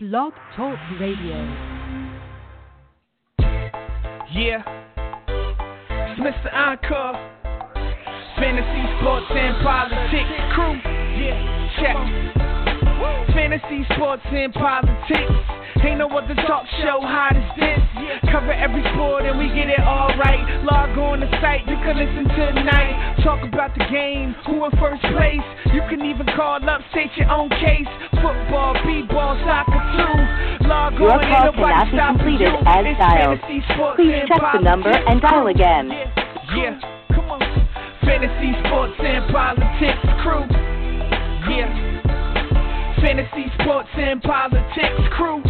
Blog Talk Radio. Yeah. It's Mr. Encore. Fantasy, sports, and politics crew. Yeah, check. Fantasy, sports, and politics. Ain't no other talk show hot as this. Cover every sport and we get it all right. Log on the site, you can listen tonight. Talk about the game, who in first place. You can even call up, state your own case. Football, b-ball, soccer too. Log Your on, call ain't nobody cannot be completed you. as It's dialed. fantasy, sports, Please and check the number and dial again. Yeah, yeah, come on. Fantasy, sports, and politics crew. Yeah. Fantasy, sports, and politics crew.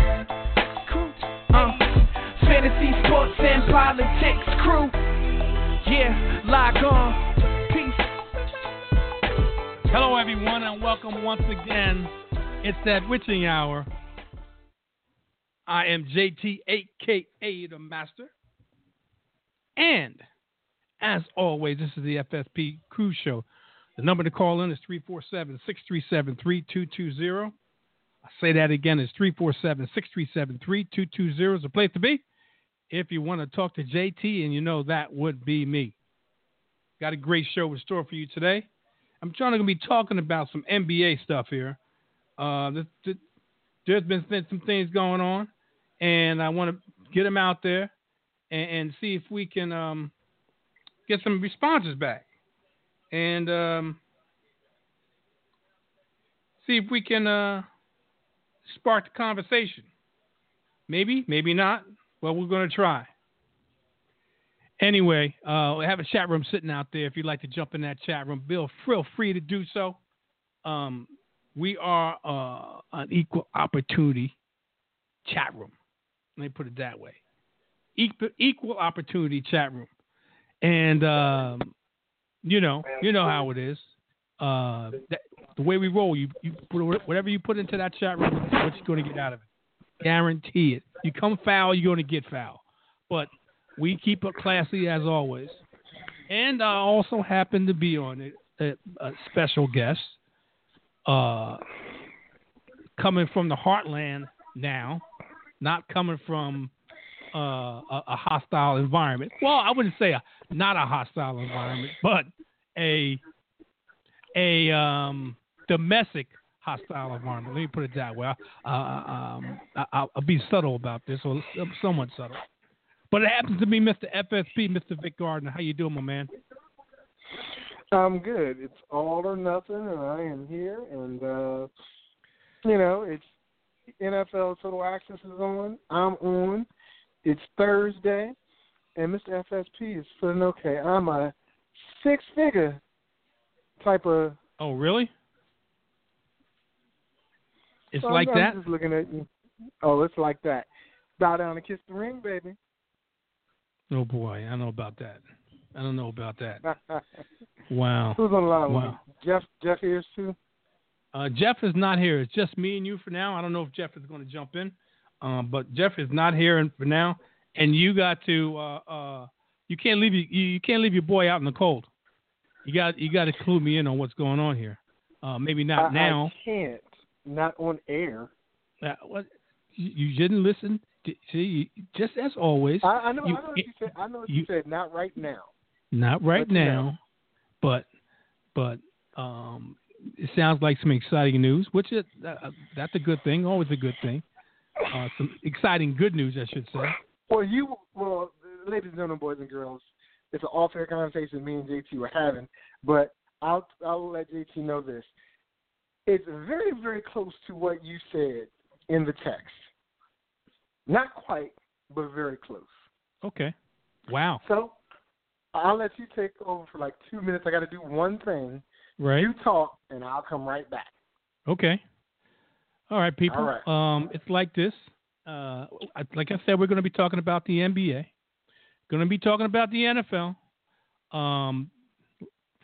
Uh. Fantasy, sports, and politics crew. Yeah, log on. Peace. Hello, everyone, and welcome once again. It's that witching hour. I am JT, aka the Master. And as always, this is the FSP Crew Show. The number to call in is 347 637 3220. I say that again, it's 347 637 3220 is the place to be. If you want to talk to JT, and you know that would be me. Got a great show in store for you today. I'm trying to be talking about some NBA stuff here. Uh, th- th- there's been been some things going on, and I want to get them out there and, and see if we can um, get some responses back, and um, see if we can uh, spark the conversation. Maybe, maybe not. Well, we're going to try. Anyway, uh, we have a chat room sitting out there. If you'd like to jump in that chat room, Bill, feel free to do so. Um, we are uh, an equal opportunity chat room. Let me put it that way. Equal, opportunity chat room, and um, you know, you know how it is. Uh, that, the way we roll, you, you put whatever you put into that chat room, what you're going to get out of it. Guarantee it. You come foul, you're going to get foul. But we keep it classy as always. And I also happen to be on it, a, a special guest, uh, coming from the heartland now, not coming from uh, a, a hostile environment. Well, I wouldn't say a not a hostile environment, but a a um, domestic hostile environment. Let me put it that way. Uh, um, I, I'll, I'll be subtle about this, or somewhat subtle. But it happens to be Mr. FSP, Mr. Vic Gardner. How you doing, my man? I'm good. It's all or nothing, and I am here. And uh, you know, it's NFL Total Access is on. I'm on. It's Thursday, and Mr. FSP is feeling okay. I'm a six-figure type of. Oh, really? It's so like I'm, that. I'm just looking at you. Oh, it's like that. Bow down and kiss the ring, baby. Oh boy, I know about that. I don't know about that. Wow. Who's on the line? Wow. Jeff. Jeff here's too. Uh, Jeff is not here. It's just me and you for now. I don't know if Jeff is going to jump in, um, but Jeff is not here and for now. And you got to, uh, uh, you can't leave you, you can't leave your boy out in the cold. You got you got to clue me in on what's going on here. Uh, maybe not I, now. I can't. Not on air. Uh, what you, didn't listen. See, just as always. I, I know. You- I know what you said. I know what you- you said. Not right now. Not right But, know. now, but but um, it sounds like some exciting news, which is uh, that's a good thing. Always a good thing. Uh, some exciting good news, I should say. Well, you, well, ladies and gentlemen, boys and girls, it's an off-air conversation me and JT were having, but I'll I'll let JT know this. It's very very close to what you said in the text. Not quite, but very close. Okay. Wow. So I'll let you take over for like two minutes. I got to do one thing. Right. You talk, and I'll come right back. Okay. All right, people. All right. Um, it's like this. Uh, like I said, we're going to be talking about the NBA. Going to be talking about the NFL. Um,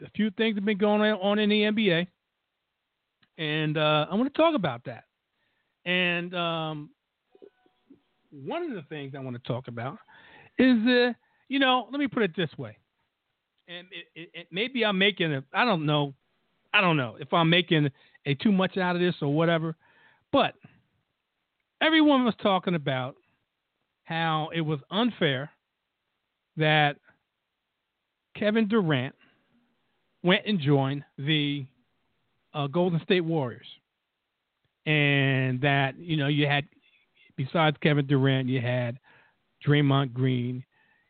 a few things have been going on in the NBA, and uh, I want to talk about that. And um, one of the things I want to talk about is, uh, you know, let me put it this way. And it, it, it, maybe I'm making a, I don't know, I don't know if I'm making a too much out of this or whatever, but everyone was talking about how it was unfair that Kevin Durant went and joined the uh, Golden State Warriors, and that you know you had besides Kevin Durant, you had Draymond Green,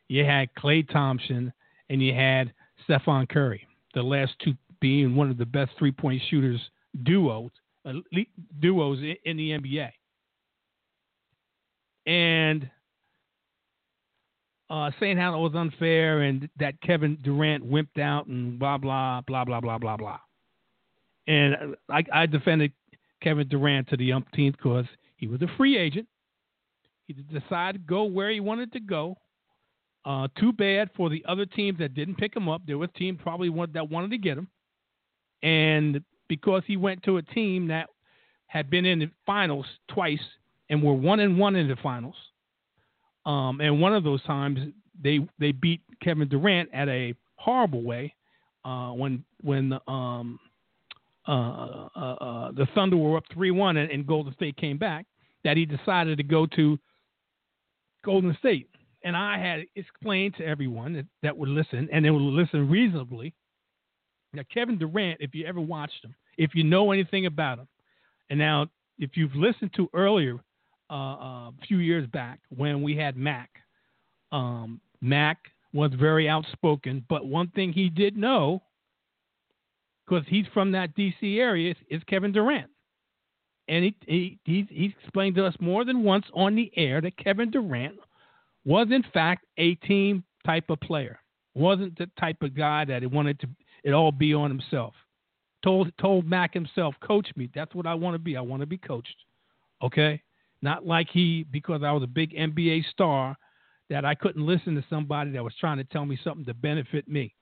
you had Klay Thompson, and you had Stephen Curry. The last two being one of the best three point shooters duos duos in the NBA. And uh, saying how it was unfair and that Kevin Durant wimped out and blah blah blah blah blah blah blah. And I, I defended Kevin Durant to the umpteenth because he was a free agent. He decided to go where he wanted to go. Uh, too bad for the other teams that didn't pick him up. There was teams probably that wanted to get him, and because he went to a team that had been in the finals twice and were one and one in the finals, um, and one of those times they they beat Kevin Durant at a horrible way uh, when when um, uh, uh, uh the Thunder were up three one and, and Golden State came back. That he decided to go to Golden State, and I had explained to everyone that, that would listen, and they would listen reasonably. Now, Kevin Durant, if you ever watched him, if you know anything about him, and now if you've listened to earlier uh, uh, a few years back when we had Mac. Um, Mac was very outspoken, but one thing he did know, because he's from that D.C. area, is, is Kevin Durant. And he, he, he, he explained to us more than once on the air that Kevin Durant was, in fact, a team type of player. Wasn't the type of guy that he wanted to it all be on himself. Told told Mac himself, coach me. That's what I want to be. I want to be coached. Okay? Not like he, because I was a big NBA star, that I couldn't listen to somebody that was trying to tell me something to benefit me.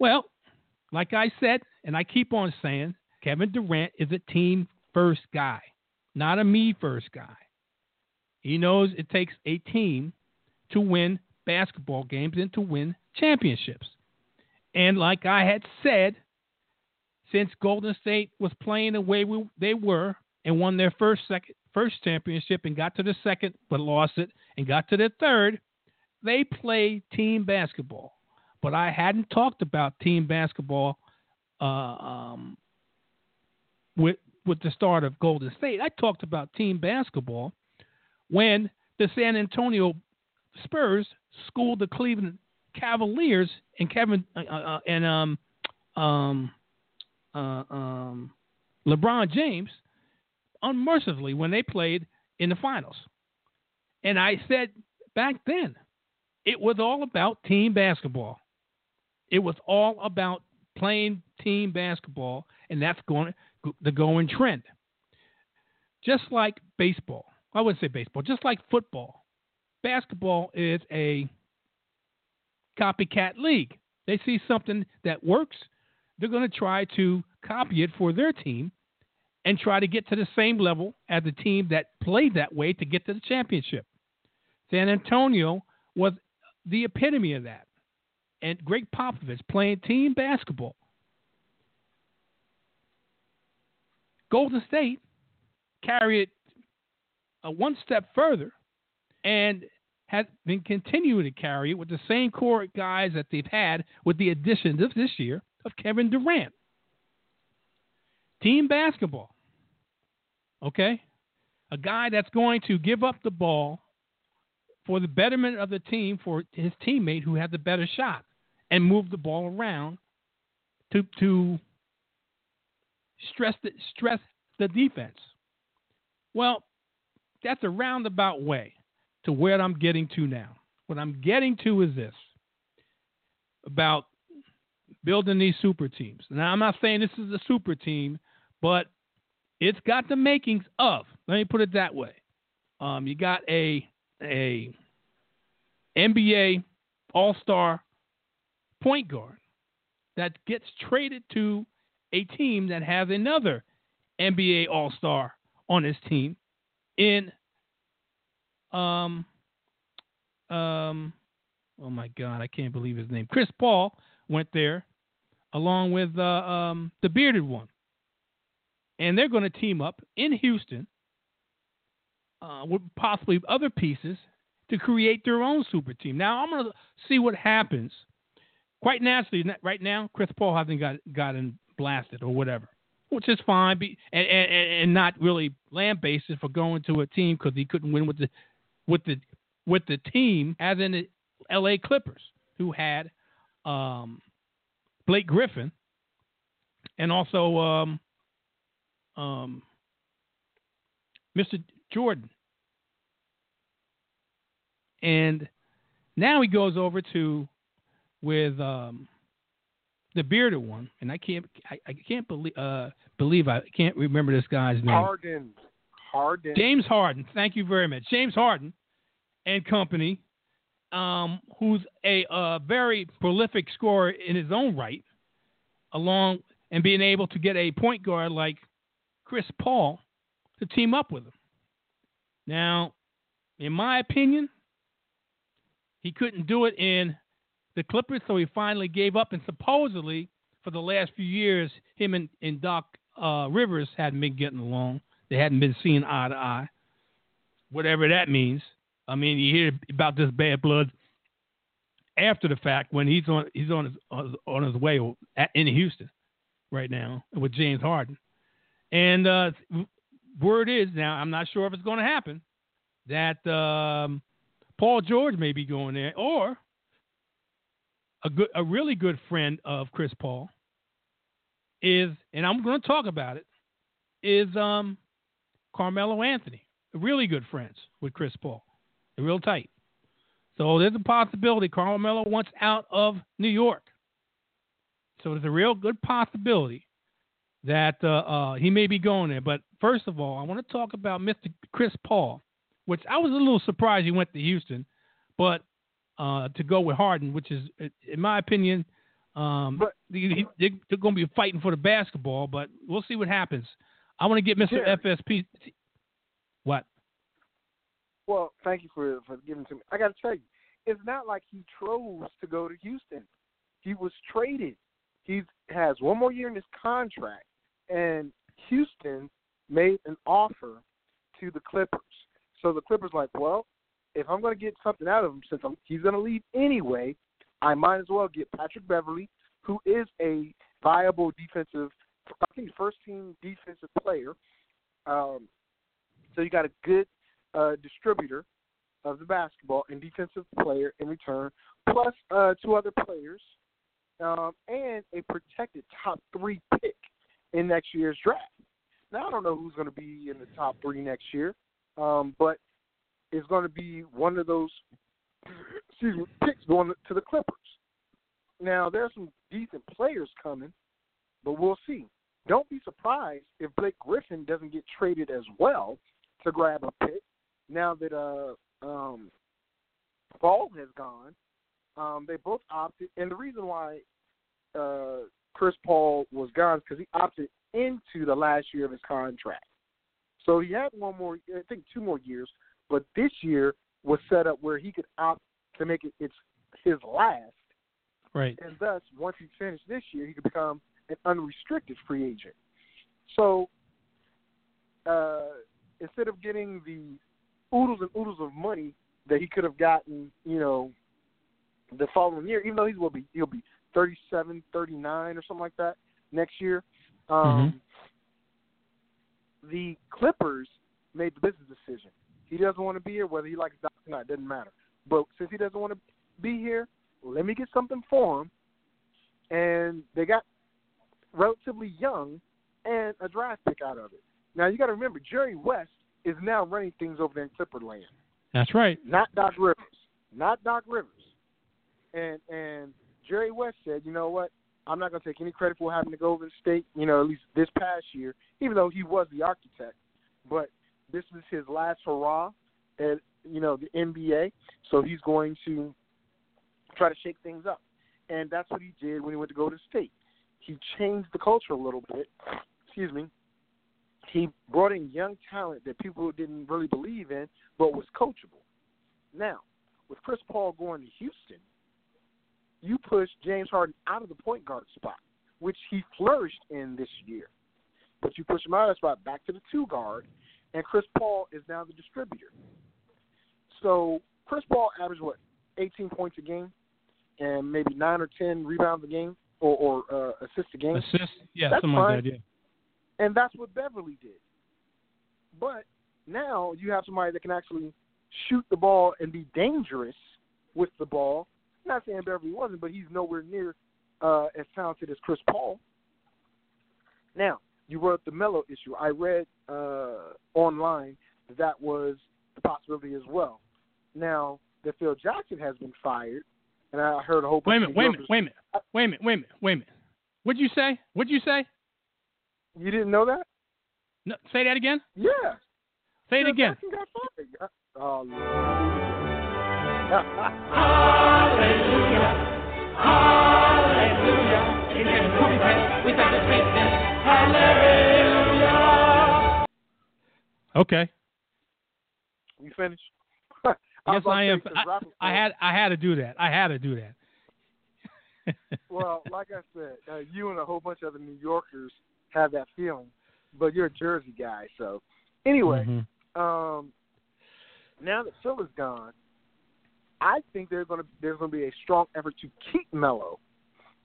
Well, like I said, and I keep on saying, Kevin Durant is a team first guy, not a me first guy. He knows it takes a team to win basketball games and to win championships. And like I had said, since Golden State was playing the way we, they were and won their first second first championship and got to the second but lost it and got to the third, they play team basketball. But I hadn't talked about team basketball uh, um, with with the start of Golden State. I talked about team basketball when the San Antonio Spurs schooled the Cleveland Cavaliers and Kevin uh, uh, and um um uh, um LeBron James unmercifully when they played in the finals. And I said back then, it was all about team basketball. It was all about playing team basketball, and that's going the going trend. Just like baseball, I wouldn't say baseball, just like football, basketball is a copycat league. They see something that works, they're going to try to copy it for their team and try to get to the same level as the team that played that way to get to the championship. San Antonio was the epitome of that. And Gregg Popovich playing team basketball. Golden State carried it one step further and has been continuing to carry it with the same core guys that they've had with the addition of this year of Kevin Durant. Team basketball. Okay? A guy that's going to give up the ball for the betterment of the team for his teammate who had the better shot and move the ball around to to stress the stress the defense. Well, that's a roundabout way to where I'm getting to now. What I'm getting to is this about building these super teams. Now, I'm not saying this is a super team, but it's got the makings of. Let me put it that way. Um, you got a a NBA All Star point guard that gets traded to a team that has another NBA All Star on his team in um um oh my god I can't believe his name Chris Paul went there along with uh, um, the bearded one and they're going to team up in Houston uh, with possibly other pieces to create their own super team. Now I'm going to see what happens. Quite naturally, right now, Chris Paul hasn't got gotten blasted or whatever, which is fine, be, and and, and not really lambasted for going to a team because he couldn't win with the with the with the team as in the L.A. Clippers, who had um, Blake Griffin and also um, um, Mr. Jordan. And now he goes over to with um, the bearded one, and I can't I, I can't believe uh, believe I can't remember this guy's name. Harden. James Harden. Thank you very much, James Harden and company, um, who's a uh, very prolific scorer in his own right, along and being able to get a point guard like Chris Paul to team up with him. Now, in my opinion, he couldn't do it in the Clippers, so he finally gave up. And supposedly, for the last few years, him and, and Doc uh, Rivers hadn't been getting along. They hadn't been seen eye to eye, whatever that means. I mean, you hear about this bad blood after the fact when he's on he's on his on his way in Houston right now with James Harden. And uh, word is now, I'm not sure if it's going to happen, that um, Paul George may be going there, or a good, a really good friend of Chris Paul is, and I'm going to talk about it, is um, Carmelo Anthony. Really good friends with Chris Paul. They're real tight. So there's a possibility Carmelo wants out of New York. So there's a real good possibility that uh, uh, he may be going there. But first of all, I want to talk about Mr. Chris Paul, which I was a little surprised he went to Houston, but uh, to go with Harden, which is, in my opinion, um, but, they, are going to be fighting for the basketball. But we'll see what happens. I want to get Mr. Yeah. FSP. What? Well, thank you for for giving to me. I got to tell you, it's not like he chose to go to Houston. He was traded. He has one more year in his contract, and Houston made an offer to the Clippers. So the Clippers like, well, if I'm going to get something out of him, since I'm, he's going to leave anyway, I might as well get Patrick Beverley, who is a viable defensive, I think first team defensive player. Um, so you got a good uh, distributor of the basketball and defensive player in return, plus uh, two other players, um, and a protected top three pick in next year's draft. Now I don't know who's going to be in the top three next year, um, but it's going to be one of those excuse me, picks going to the Clippers. Now there's some decent players coming, but we'll see. Don't be surprised if Blake Griffin doesn't get traded as well to grab a pick. Now that uh um Ball has gone, um, they both opted, and the reason why uh, Chris Paul was gone is because he opted into the last year of his contract. So he had one more, I think, two more years, but this year was set up where he could opt to make it it's his last. Right. And thus, once he finished this year, he could become an unrestricted free agent. So uh, instead of getting the oodles and oodles of money that he could have gotten, you know, the following year, even though he will be he'll be 37, 39 or something like that next year. Um, mm-hmm. The Clippers made the business decision. He doesn't want to be here, whether he likes Doc or not, it doesn't matter. But since he doesn't want to be here, let me get something for him. And they got relatively young and a draft pick out of it. Now you got to remember, Jerry West is now running things over there in Clipperland. That's right. Not Doc Rivers. Not Doc Rivers. And and Jerry West said, you know what? I'm not going to take any credit for having to go over the state. You know, at least this past year, even though he was the architect. But this is his last hurrah at you know the NBA, so he's going to try to shake things up, and that's what he did when he went to go to state. He changed the culture a little bit. Excuse me. He brought in young talent that people didn't really believe in, but was coachable. Now, with Chris Paul going to Houston, you push James Harden out of the point guard spot, which he flourished in this year. But you push him out of that spot back to the two guard, and Chris Paul is now the distributor. So Chris Paul averaged what 18 points a game, and maybe nine or 10 rebounds a game, or, or uh, assists a game. Assist, yeah, That's something fine. like that. Yeah. and that's what Beverley did. But now you have somebody that can actually shoot the ball and be dangerous with the ball. Not saying Beverley wasn't, but he's nowhere near uh, as talented as Chris Paul. Now you brought up the Melo issue. I read uh, online that that was the possibility as well. Now that Phil Jackson has been fired, and I heard a whole bunch Wait a minute. Wait a minute. Wait a minute. Wait a minute. Wait a minute. Wait a minute. What'd you say? What'd you say? You didn't know that? No, say that again. Yeah. Say it again. Fired. Uh, Oh, Lord. Okay. you finished? Yes, I am. I, I had I had to do that. I had to do that. Well, like I said, uh, you and a whole bunch of other New Yorkers have that feeling, but you're a Jersey guy, so anyway. Mhm. Um, now that Phil is gone, I think there's going to there's going to be a strong effort to keep Melo,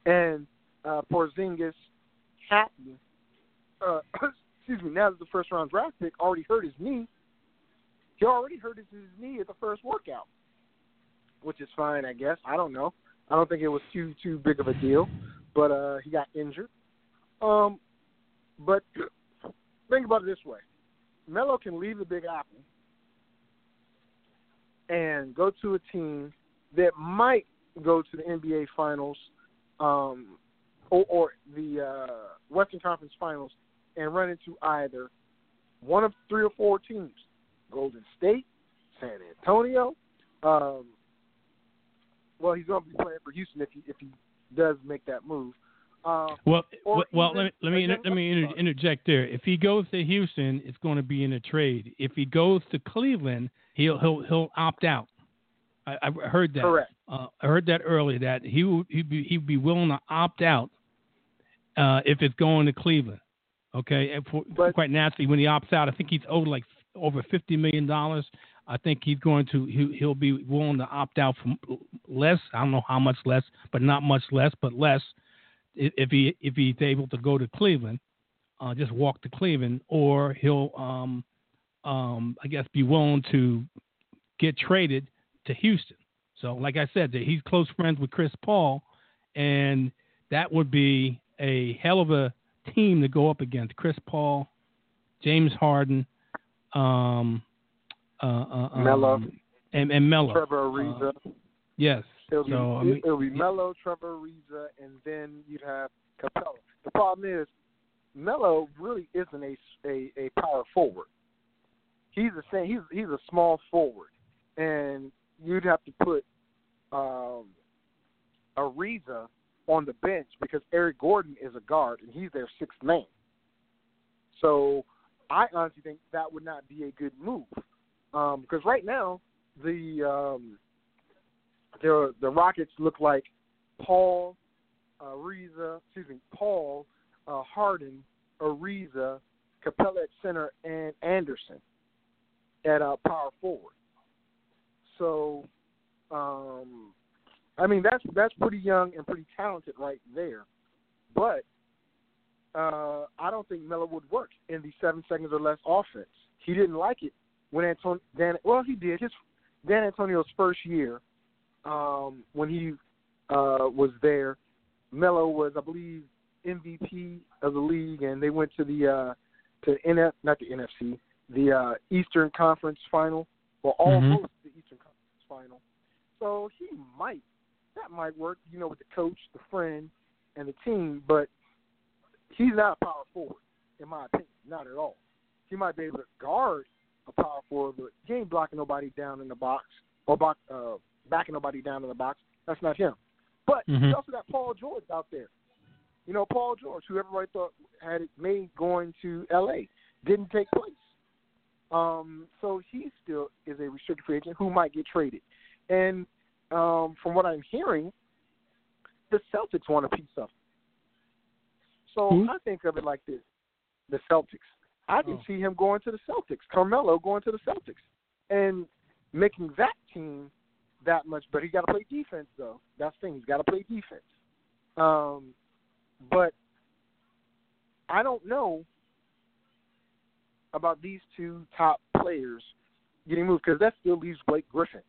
and uh, Porzingis, Hatton. Uh, excuse me. Now that the first round draft pick already hurt his knee, he already hurt his, his knee at the first workout, which is fine, I guess. I don't know. I don't think it was too too big of a deal, but uh, he got injured. Um, but think about it this way: Melo can leave the Big Apple and go to a team that might go to the NBA Finals um, or, or the uh, Western Conference Finals and run into either one of three or four teams: Golden State, San Antonio. Um, well, he's going to be playing for Houston if he if he does make that move. Uh, Well, well, let me let me inter- let me inter- interject there. If he goes to Houston, it's going to be in a trade. If he goes to Cleveland, he'll he'll he'll opt out. I, I heard that. Correct. Uh, I heard that earlier that he would he'd be he'd be willing to opt out uh, if it's going to Cleveland. Okay, and for, But- quite naturally, when he opts out, I think he's owed like over fifty million dollars. I think he's going to he, he'll be willing to opt out from less. I don't know how much less, but not much less, but less if he if he's able to go to Cleveland, uh, just walk to Cleveland, or he'll um, um, I guess be willing to get traded to Houston. So, like I said, he's close friends with Chris Paul, and that would be a hell of a team to go up against. Chris Paul, James Harden, um, uh, uh, um, Melo. and, and Melo. Trevor Ariza. Yes. It'll be, So, I mean- it'll be Melo, Trevor Ariza, and then you'd have Capela. The problem is, Melo really isn't a, a, a power forward. He's same. He's he's a small forward, and you'd have to put um, Ariza on the bench because Eric Gordon is a guard and he's their sixth man. So I honestly think that would not be a good move um, because right now the um, the the Rockets look like Paul Ariza, excuse me, Paul uh, Harden, Ariza, Capela at center, and Anderson at uh, power forward. So, um, I mean that's that's pretty young and pretty talented right there, but uh, I don't think Melo would work in the seven seconds or less offense. He didn't like it when Antonio Dan. Well, he did his D'Antoni's first year um, when he uh, was there. Melo was, I believe, MVP of the league, and they went to the uh, to NF, not the NFC, the uh, Eastern Conference Final, or almost the Eastern Conference Final. So he might that might work, you know, with the coach, the friend, and the team, but he's not a power forward, in my opinion, not at all. He might be able to guard a power forward, but he ain't blocking nobody down in the box or box, uh, backing nobody down in the box. That's not him. But Mhm. you also got Paul George out there. You know, Paul George, who everybody thought had it made going to L.A., didn't take place. Um, so he still is a restricted free agent who might get traded. And um, from what I'm hearing, the Celtics want a piece of him. So Who? I think of it like this: the Celtics. I can Oh. see him going to the Celtics, Carmelo going to the Celtics, and making that team that much better. He got to play defense though. That's the thing. He's got to play defense. Um, but I don't know about these two top players getting moved because that still leaves Blake Griffin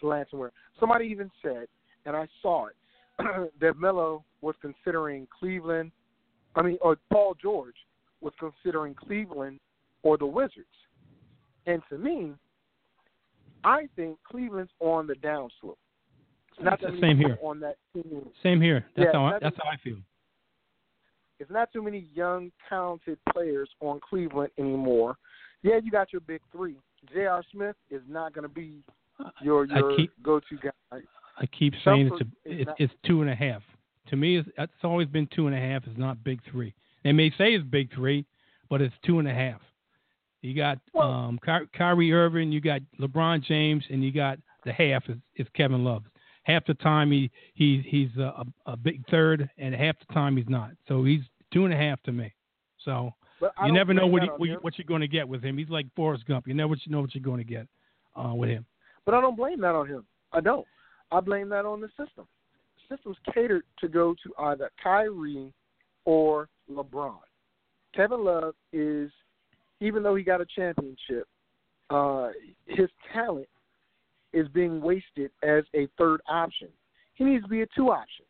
to land somewhere. Somebody even said, and I saw it, that Melo was considering Cleveland. I mean, or Paul George was considering Cleveland or the Wizards. And to me, I think Cleveland's on the downslope. It's not That's that the same here. on that team. Same here. That's Yeah, how I, that's how I feel. It's not too many young, talented players on Cleveland anymore. Yeah, you got your big three. J.R. Smith is not going to be your your keep- go-to guy. I keep saying it's a, it's, not- it's two and a half. To me, it's, it's always been two and a half. It's not big three. They may say it's big three, but it's two and a half. You got um, Ky- Kyrie Irving, you got LeBron James, and you got the half is, is Kevin Love. Half the time he he he's a, a, big third, and half the time he's not. So he's two and a half to me. So you never know what, he, what, you, what you're going to get with him. He's like Forrest Gump. You never know what you're going to get uh, with him. But I don't blame that on him. I don't. I blame that on the system. The system's catered to go to either Kyrie or LeBron. Kevin Love is, even though he got a championship, uh, his talent is being wasted as a third option. He needs to be a two option.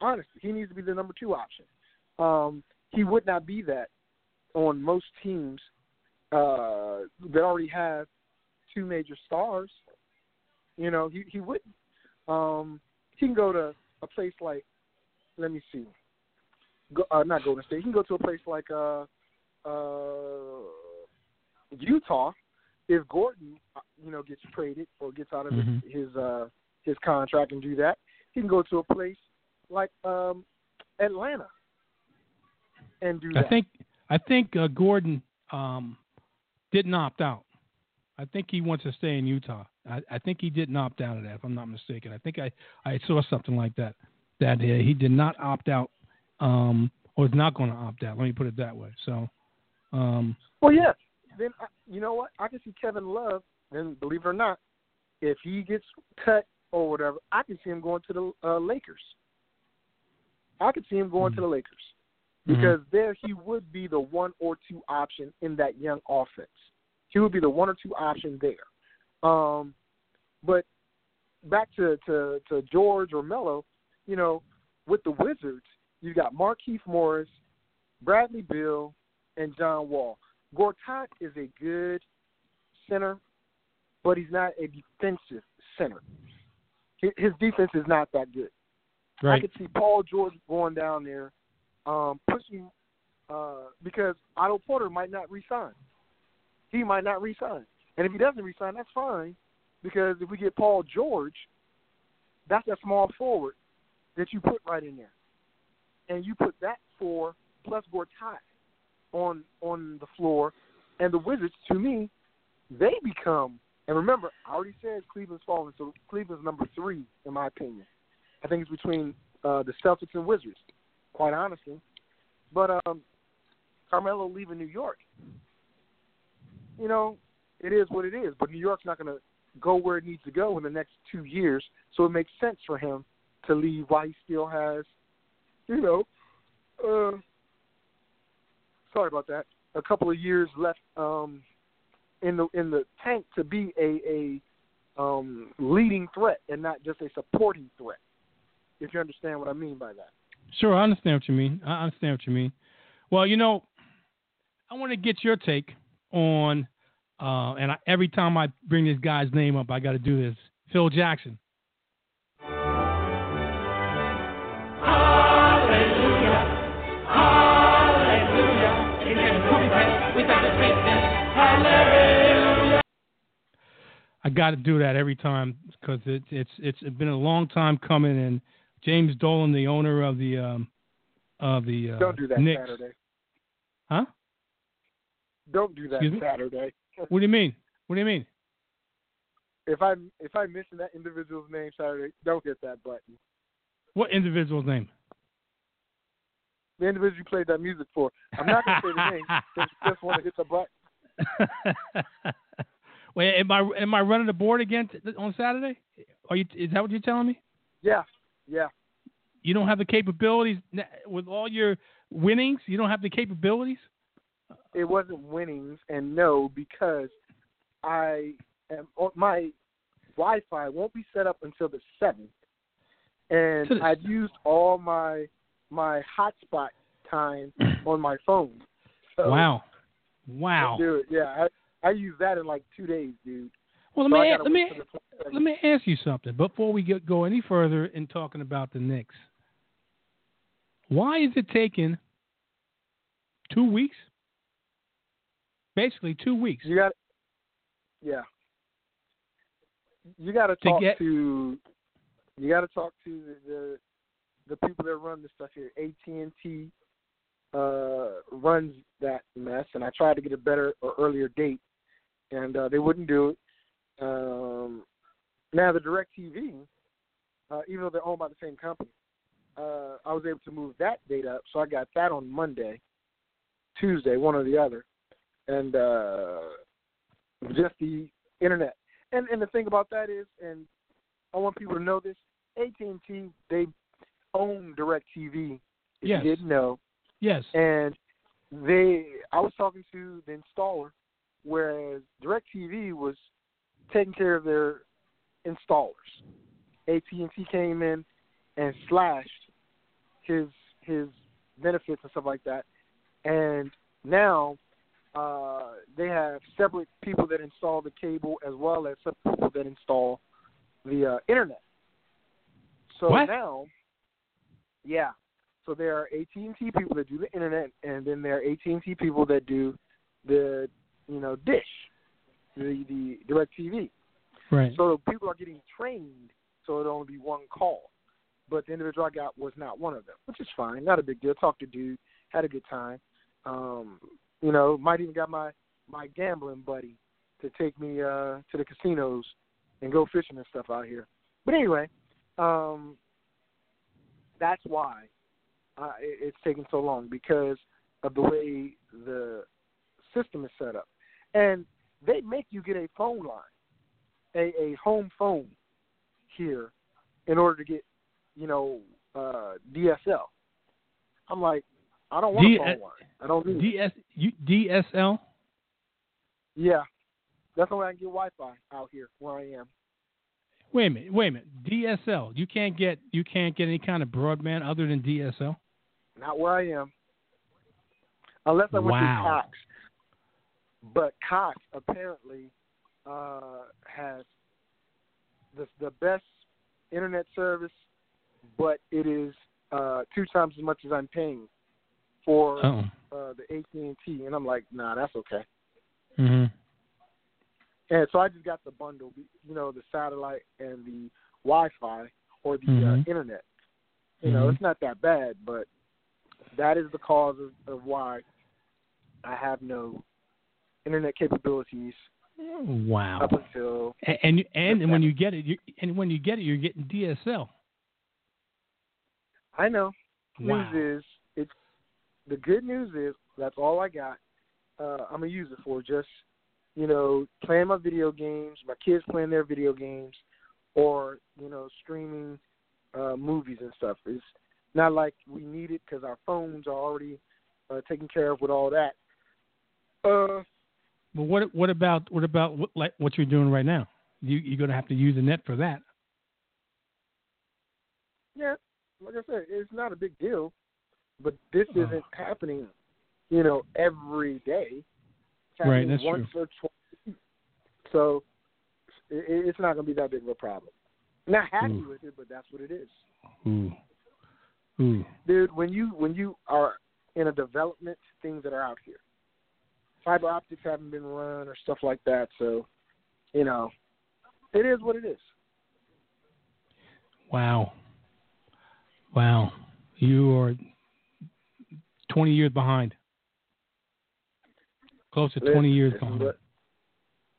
Honestly, he needs to be the number two option. Um, he would not be that on most teams uh, that already have two major stars. You know, he he wouldn't. Um, he can go to a place like, let me see, go, uh, not Golden State. He can go to a place like uh, uh, Utah if Gordon, uh, you know, gets traded or gets out of Mhm. his his, uh, his contract and do that. He can go to a place like um, Atlanta and do I that. think I think uh, Gordon um, didn't opt out. I think he wants to stay in Utah. I, I think he didn't opt out of that, if I'm not mistaken. I think I, I saw something like that that uh, he did not opt out, um, or is not going to opt out. Let me put it that way. So, um, Well, yeah. Then I, you know what? I can see Kevin Love. And believe it or not, if he gets cut or whatever, I can see him going to the uh, Lakers. I could see him going to the Lakers Mhm. because there he would be the one or two option in that young offense. He would be the one or two option there. Um, but back to, to to George or Melo, you know, with the Wizards, you got Markieff Morris, Bradley Beal, and John Wall. Gortat is a good center, but he's not a defensive center. His defense is not that good. I could see Paul George going down there, um, pushing uh, because Otto Porter might not resign. He might not resign, and if he doesn't resign, that's fine, because if we get Paul George, that's a small forward that you put right in there, and you put that four plus Gortat on on the floor, and the Wizards, to me, they become. And remember, I already said Cleveland's falling, so Cleveland's number three in my opinion. I think it's between uh, the Celtics and Wizards, quite honestly. But um, Carmelo leaving New York, you know, it is what it is. But New York's not going to go where it needs to go in the next two years, so it makes sense for him to leave while he still has, you know, uh, sorry about that, a couple of years left um, in the in the tank to be a a um, leading threat and not just a supporting threat. If you understand what I mean by that. Sure, I understand what you mean. I understand what you mean. Well, you know, I want to get your take on, uh, and I, every time I bring this guy's name up, I got to do this. Phil Jackson. I got to do that every time because it, it's it's been a long time coming, and James Dolan, the owner of the um, of the uh, Don't do that Knicks, Saturday. huh? Don't do that? Saturday. What do you mean? What do you mean? If I if I mention that individual's name Saturday, don't hit that button. What individual's name? the individual you played that music for. I'm not gonna say the name you just want to hit the button. Wait, am I am I running the board again t- on Saturday? Are you? Is that what you're telling me? Yeah, yeah. You don't have the capabilities with all your winnings. You don't have the capabilities. It wasn't winnings, and no, because I am my Wi-Fi won't be set up until the seventh, and I've used all my my hotspot time on my phone. So Wow, wow. Dude, yeah, I I use that in like two days, dude. Well, let So me let me till the 22nd. let me ask you something before we get, go any further in talking about the Knicks. Why is it taking two weeks? Basically, two weeks. You got, yeah. You got to talk get- to. You got to talk to the, the the people that run this stuff here. AT and T uh, runs that mess, and I tried to get a better or earlier date, and uh, they wouldn't do it. Um, now the DirecTV, uh, even though they're owned by the same company, uh, I was able to move that date up, so I got that on Monday, Tuesday, one or the other, and uh, just the internet. And and the thing about that is, and I want people to know this: AT and T they own Direct TV. If Yes. you didn't know, Yes. and they I was talking to the installer, whereas DirecTV was taking care of their installers. AT and T came in and slashed his his benefits and stuff like that, and now uh, they have separate people that install the cable as well as separate people that install the uh, internet. So What? now, yeah, so there are AT and T people that do the internet, and then there are AT and T people that do the you know dish, the the direct TV. Right. So people are getting trained, so it'll only be one call. But the individual I got was not one of them, which is fine, not a big deal. Talked to dude, had a good time. Um, you know, might even got my my gambling buddy to take me uh to the casinos and go fishing and stuff out here. But anyway, um, that's why uh, it, it's taking so long because of the way the system is set up, and they make you get a phone line, a a home phone here, in order to get you know uh, DSL. I'm like, I don't want D- a phone. I don't need. DS you, DSL. Yeah, that's the way I can get Wi-Fi out here where I am. Wait a minute. Wait a minute. DSL. You can't get you can't get any kind of broadband other than DSL. Not where I am. Unless I went Wow. to Cox. But Cox apparently uh, has the the best internet service, but it is uh, two times as much as I'm paying for Oh. uh, the AT and T, and I'm like, nah, that's okay. hmm And so I just got the bundle, you know, the satellite and the Wi-Fi or the Mhm. uh, internet. You know, Mhm. it's not that bad, but that is the cause of, of why I have no internet capabilities Wow. up until And and, and, when you get it, you, and when you get it, you're getting DSL. I know. Wow. News is the good news is that's all I got. Uh, I'm gonna use it for just you know playing my video games, my kids playing their video games, or you know streaming uh, movies and stuff. It's not like we need it because our phones are already uh, taken care of with all that. Uh, But what what about what about what, like what you're doing right now? You you're gonna have to use the net for that. yeah, like I said, it's not a big deal, but this Oh. isn't happening, you know, every day. Right, that's once or twice. So it, it's not going to be that big of a problem. Not happy Mm. with it, but that's what it is, Ooh. Ooh. dude. When you when you are in a development, things that are out here, fiber optics haven't been run or stuff like that. So, you know, it is what it is. Wow. Wow. You are 20 years behind. Close to 20 years behind. what-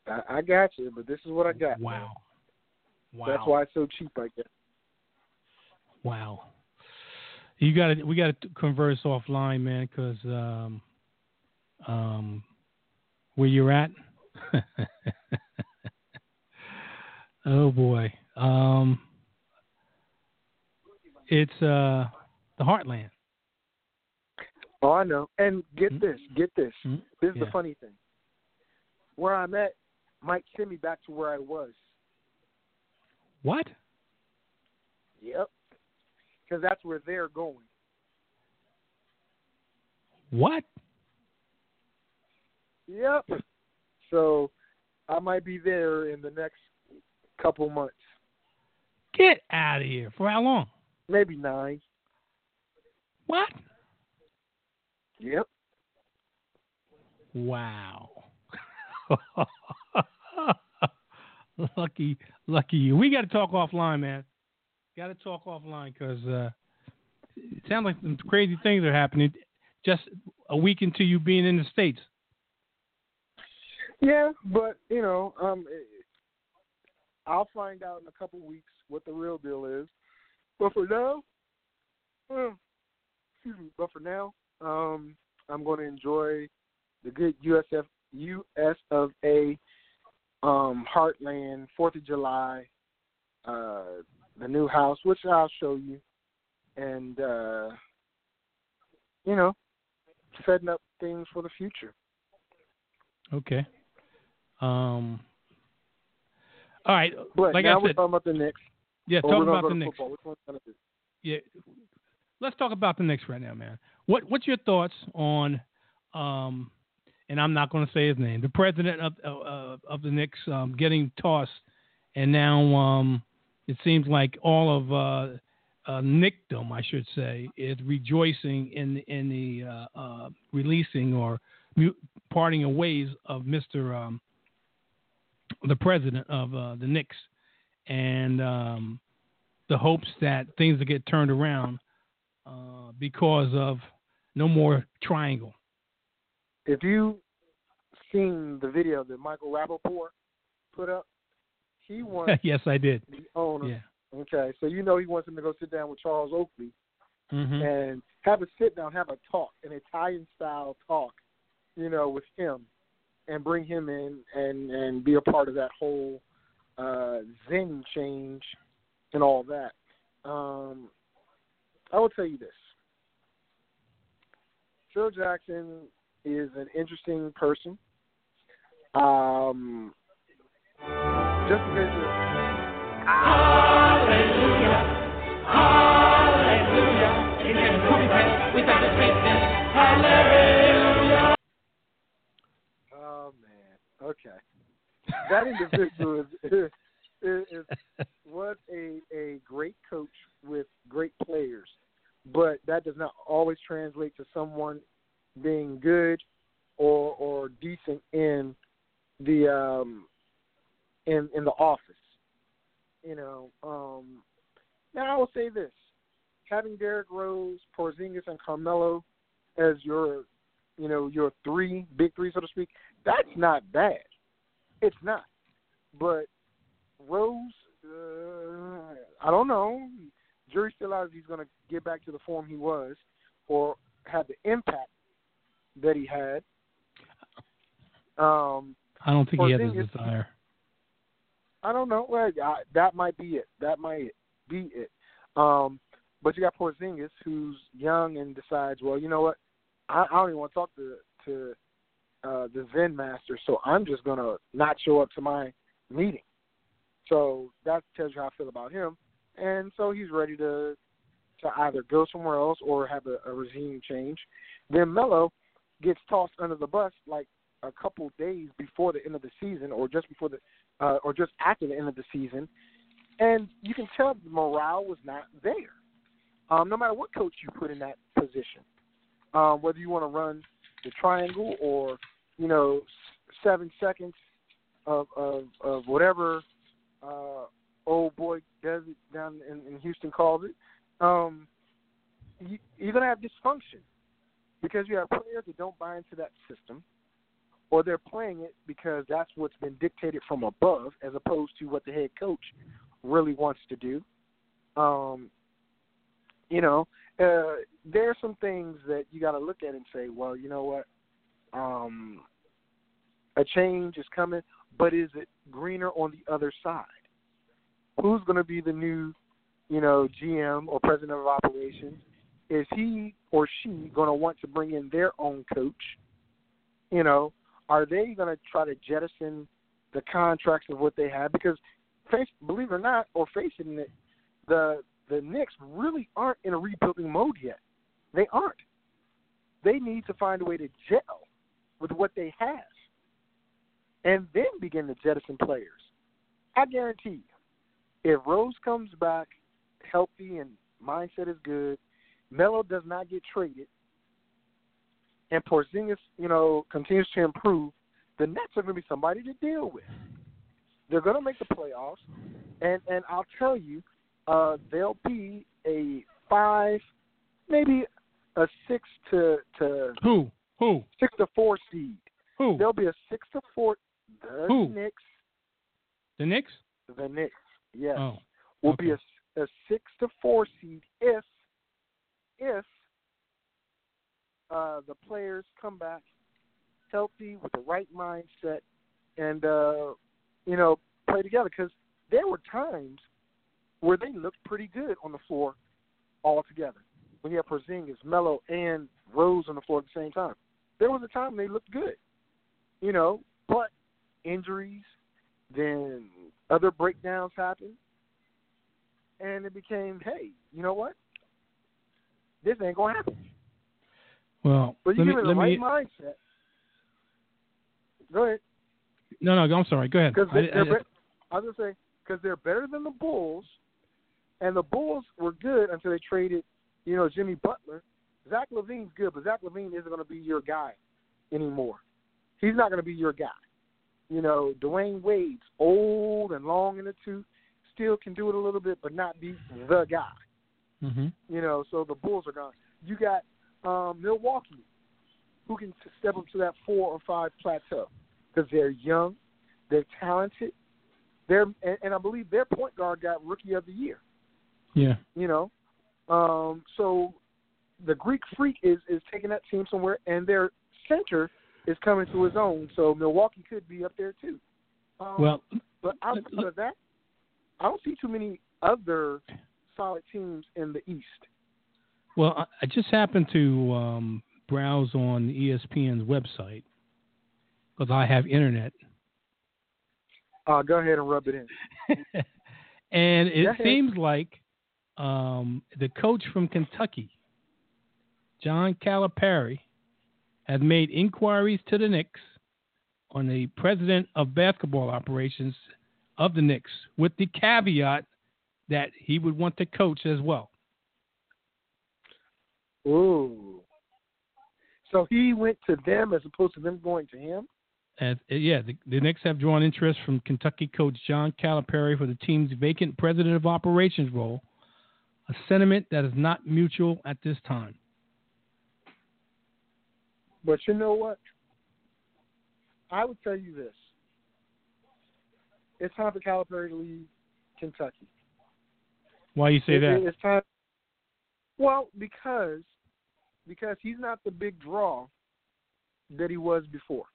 I, I got you, but this is what I got. Wow. Wow. That's why it's so cheap, I guess. Wow. You got to we got to converse offline, man, because um, um, where you're at. oh boy, um, it's uh the Heartland. Oh, I know. And get Mhm. this, get this. Mhm. This is Yeah. the funny thing. Where I'm at might send me back to where I was. What? Yep. Because that's where they're going. What? Yep. So I might be there in the next couple months, Get out of here. For how long? maybe nine. What? Yep. Wow. lucky, lucky you. We got to talk offline, man. Got to talk offline because uh, it sounds like some crazy things are happening just a week into you being in the states. Yeah, but you know, um, I'll find out in a couple weeks what the real deal is. But for now, uh, excuse me. But for now, um, I'm going to enjoy the good USF US of A um, Heartland Fourth of July, uh, the new house, which I'll show you, and uh, you know, setting up things for the future. Okay. Um. All right. But like now I we're said, talking about the Knicks. yeah. or Talk we're gonna about the Knicks. Which one's gonna do? Yeah. Let's talk about the Knicks right now, man. What What's your thoughts on, um, and I'm not going to say his name, the president of uh, of the Knicks um, getting tossed, and now um, it seems like all of uh, uh, Nickdom, I should say, is rejoicing in in the uh, uh, releasing or parting of ways of Mister um, the president of uh, the Knicks, and um, the hopes that things will get turned around uh, because of no more triangle. If you seen the video that Michael Rapaport put up, he wants yes, I did. the owner. Yeah. Okay, so you know he wants him to go sit down with Charles Oakley hmm and have a sit down, have a talk, an Italian style talk, you know, with him, and bring him in and and be a part of that whole uh, Zen change and all that. Um, I will tell you this: Phil Jackson is an interesting person. Um, just because of moving without a fitness. Oh man. Okay. That individual is, is, is was a a great coach with great players, but does not always translate to someone being good or or decent in the um in in the office. You know, um now I will say this. Having Derrick Rose, Porzingis and Carmelo as your you know, your three, big three so to speak, that's not bad. It's not. But Rose, uh, I don't know. Jury's still out if he's going to get back to the form he was or have the impact that he had. Um, I don't think he had the desire. I don't know. Well, I, that might be it. That might be it. Um, but you got Porzingis, who's young and decides, well, you know what? I, I don't even want to talk to to uh, the Zen master, so I'm just gonna not show up to my meeting. So that tells you how I feel about him. And so he's ready to to either go somewhere else or have a, a regime change. Then Melo gets tossed under the bus like a couple days before the end of the season, or just before the, uh, or just after the end of the season, and you can tell the morale was not there. Um, no matter what coach you put in that position, um, whether you want to run the triangle or you know seven seconds of of, of whatever uh, old boy does it down in, in Houston calls it, um, you, you're gonna have dysfunction because you have players that don't buy into that system, or they're playing it because that's what's been dictated from above, as opposed to what the head coach really wants to do. Um, you know, uh, there are some things that you got to look at and say, well, you know what, um, a change is coming, but is it greener on the other side? Who's going to be the new, you know, GM or president of operations? Is he or she going to want to bring in their own coach? You know, are they going to try to jettison the contracts of what they have? Because, face, believe it or not, or face it, the the Knicks really aren't in a rebuilding mode yet. They aren't. They need to find a way to gel with what they have and then begin to jettison players. I guarantee you, if Rose comes back healthy and mindset is good, Melo does not get traded, and Porzingis, you know, continues to improve, the Nets are going to be somebody to deal with. They're going to make the playoffs, and and I'll tell you, uh, they'll be a five, maybe a six to to who who six to four seed. Who? They'll be a six to four. The Who? Knicks. The Knicks? The Knicks. Yes. Oh, will okay. be a, a six to four seed if if uh, the players come back healthy with the right mindset and uh, you know play together. Because there were times where they looked pretty good on the floor all together. When you have Porzingis, Melo, and Rose on the floor at the same time, there was a time they looked good. You know, but injuries, then other breakdowns happened, and it became, hey, you know what? This ain't gonna happen. Well, But you give it the right me, mindset. Go ahead. no, no, I'm sorry. Go ahead. Because I- I- I was gonna say because they're better than the Bulls, and the Bulls were good until they traded, you know, Jimmy Butler. Zach LaVine's good, but Zach LaVine isn't going to be your guy anymore. He's not going to be your guy. You know, Dwyane Wade's old and long in the tooth, still can do it a little bit, but not be the guy. Mhm. You know, so the Bulls are gone. You got um, Milwaukee, who can step up to that four or five plateau because they're young, they're talented, they're and, and I believe their point guard got Rookie of the Year. Yeah. You know, um, so the Greek Freak is is taking that team somewhere, and their center is coming to his own. So Milwaukee could be up there too. Um, Well, but outside of that, I don't see too many other solid teams in the East. well, I- just happened to um, browse on ESPN's website because I have internet, Uh, go ahead and rub it in. and it Go ahead. seems like um, the coach from Kentucky, John Calipari, has made inquiries to the Knicks on the president of basketball operations of the Knicks, with the caveat that he would want to coach as well. Ooh. So he went to them as opposed to them going to him. As, yeah, the, the Knicks have drawn interest from Kentucky coach John Calipari for the team's vacant president of operations role, a sentiment that is not mutual at this time. But you know what? I would tell you this. It's time for Calipari to leave Kentucky. Why you say It- that? It's time. Well, because because he's not the big draw that he was before.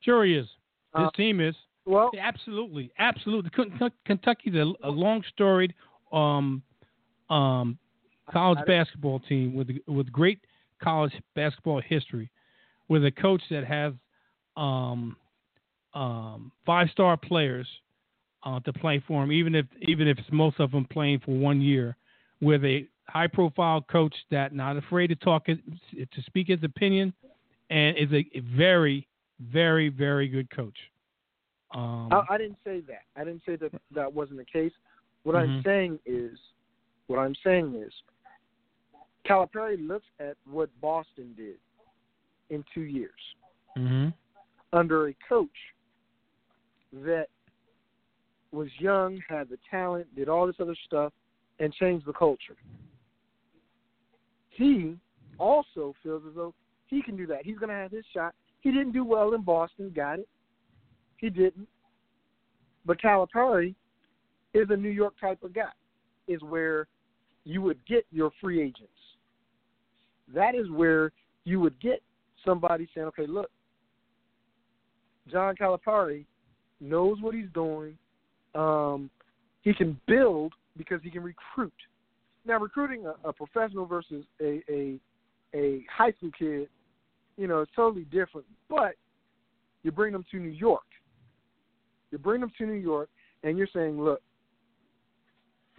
Sure, he is. His Uh, team is. Well, Absolutely, absolutely. Kentucky's a, a long storied um, um, college basketball team with with great college basketball history, with a coach that has um, um, five star players uh, to play for him, even if even if it's most of them playing for one year, with a high profile coach that not afraid to talk to speak his opinion, and is a, very very very good coach. Um, I, I didn't say that. I didn't say that that wasn't the case. What I'm Mhm. saying is, what I'm saying is, Calipari looks at what Boston did in two years mhm. under a coach that was young, had the talent, did all this other stuff, and changed the culture. He also feels as though he can do that. He's going to have his shot. He didn't do well in Boston, got it. He didn't. But Calipari is a New York type of guy, is where you would get your free agents. that is where you would get somebody saying, okay, look, John Calipari knows what he's doing. Um, he can build because he can recruit. Now, recruiting a, a professional versus a, a a high school kid, you know, it's totally different. But you bring them to New York. You bring them to New York, and you're saying, look,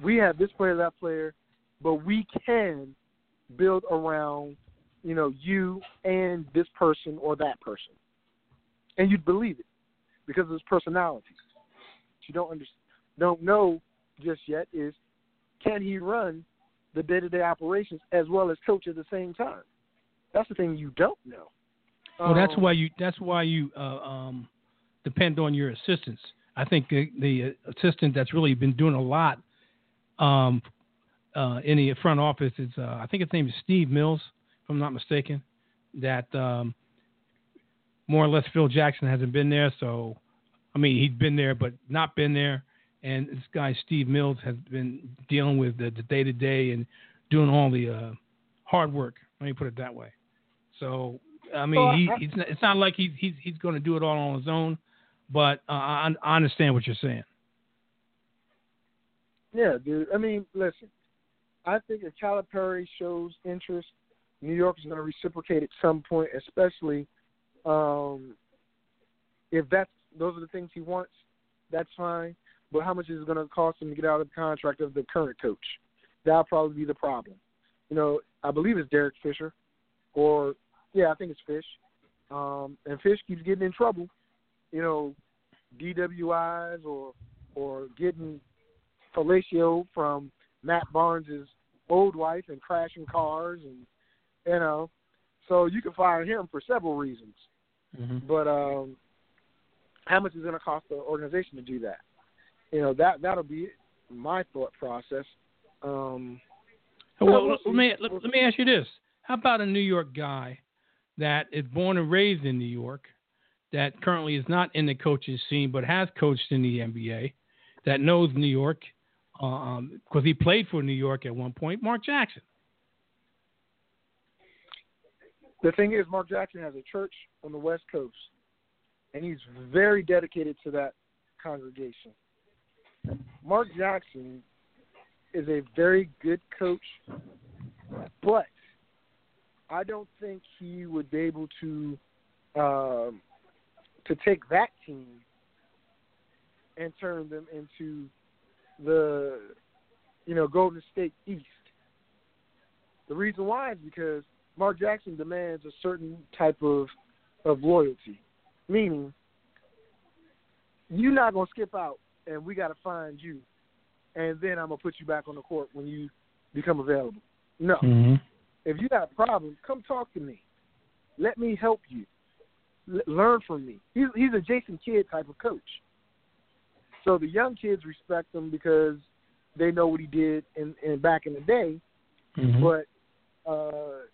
we have this player, that player, but we can build around, you know, you and this person or that person, and you'd believe it because of his personality. What you don't understand, don't know just yet is can he run the day-to-day operations as well as coach at the same time? That's the thing you don't know. Well, that's Um, why you that's why you uh, um, depend on your assistants. I think the, the assistant that's really been doing a lot um, uh, in the front office is uh, I think his name is Steve Mills, if I'm not mistaken. That um, more or less Phil Jackson hasn't been there, so I mean he's been there but not been there. And this guy Steve Mills has been dealing with the day to day and doing all the uh, hard work. Let me put it that way. So I mean, Well, he, he's not, it's not like he's he's he's going to do it all on his own, but uh, I, I understand what you're saying. Yeah, dude. I mean, listen. I think if Calipari shows interest, New York is going to reciprocate at some point, especially um, if that's those are the things he wants. That's fine. But how much is it going to cost him to get out of the contract of the current coach? That'll probably be the problem. You know, I believe it's Derek Fisher, or yeah, I think it's Fish. Um, and Fish keeps getting in trouble. You know, DWIs or or getting fellatio from Matt Barnes's old wife and crashing cars and you know. So you can fire him for several reasons. Mm-hmm. But um how much is it gonna cost the organization to do that? You know, that that'll be my thought process. Um Well, we'll let, me let, let me ask you this: How about a New York guy that is born and raised in New York, that currently is not in the coaching scene but has coached in the NBA, that knows New York because um, he played for New York at one point? Mark Jackson. The thing is Mark Jackson has a church on the West Coast and he's very dedicated to that congregation. Mark Jackson is a very good coach, but I don't think he would be able to um, to take that team and turn them into the you know Golden State East. The reason why is because Mark Jackson demands a certain type of of loyalty, meaning you're not gonna skip out, and we got to find you, and then I'm gonna put you back on the court when you become available. No, Mm-hmm. if you got a problem, come talk to me. Let me help you. L- learn from me. He's he's a Jason Kidd type of coach. So the young kids respect him because they know what he did in, in back in the day. Mm-hmm. But uh,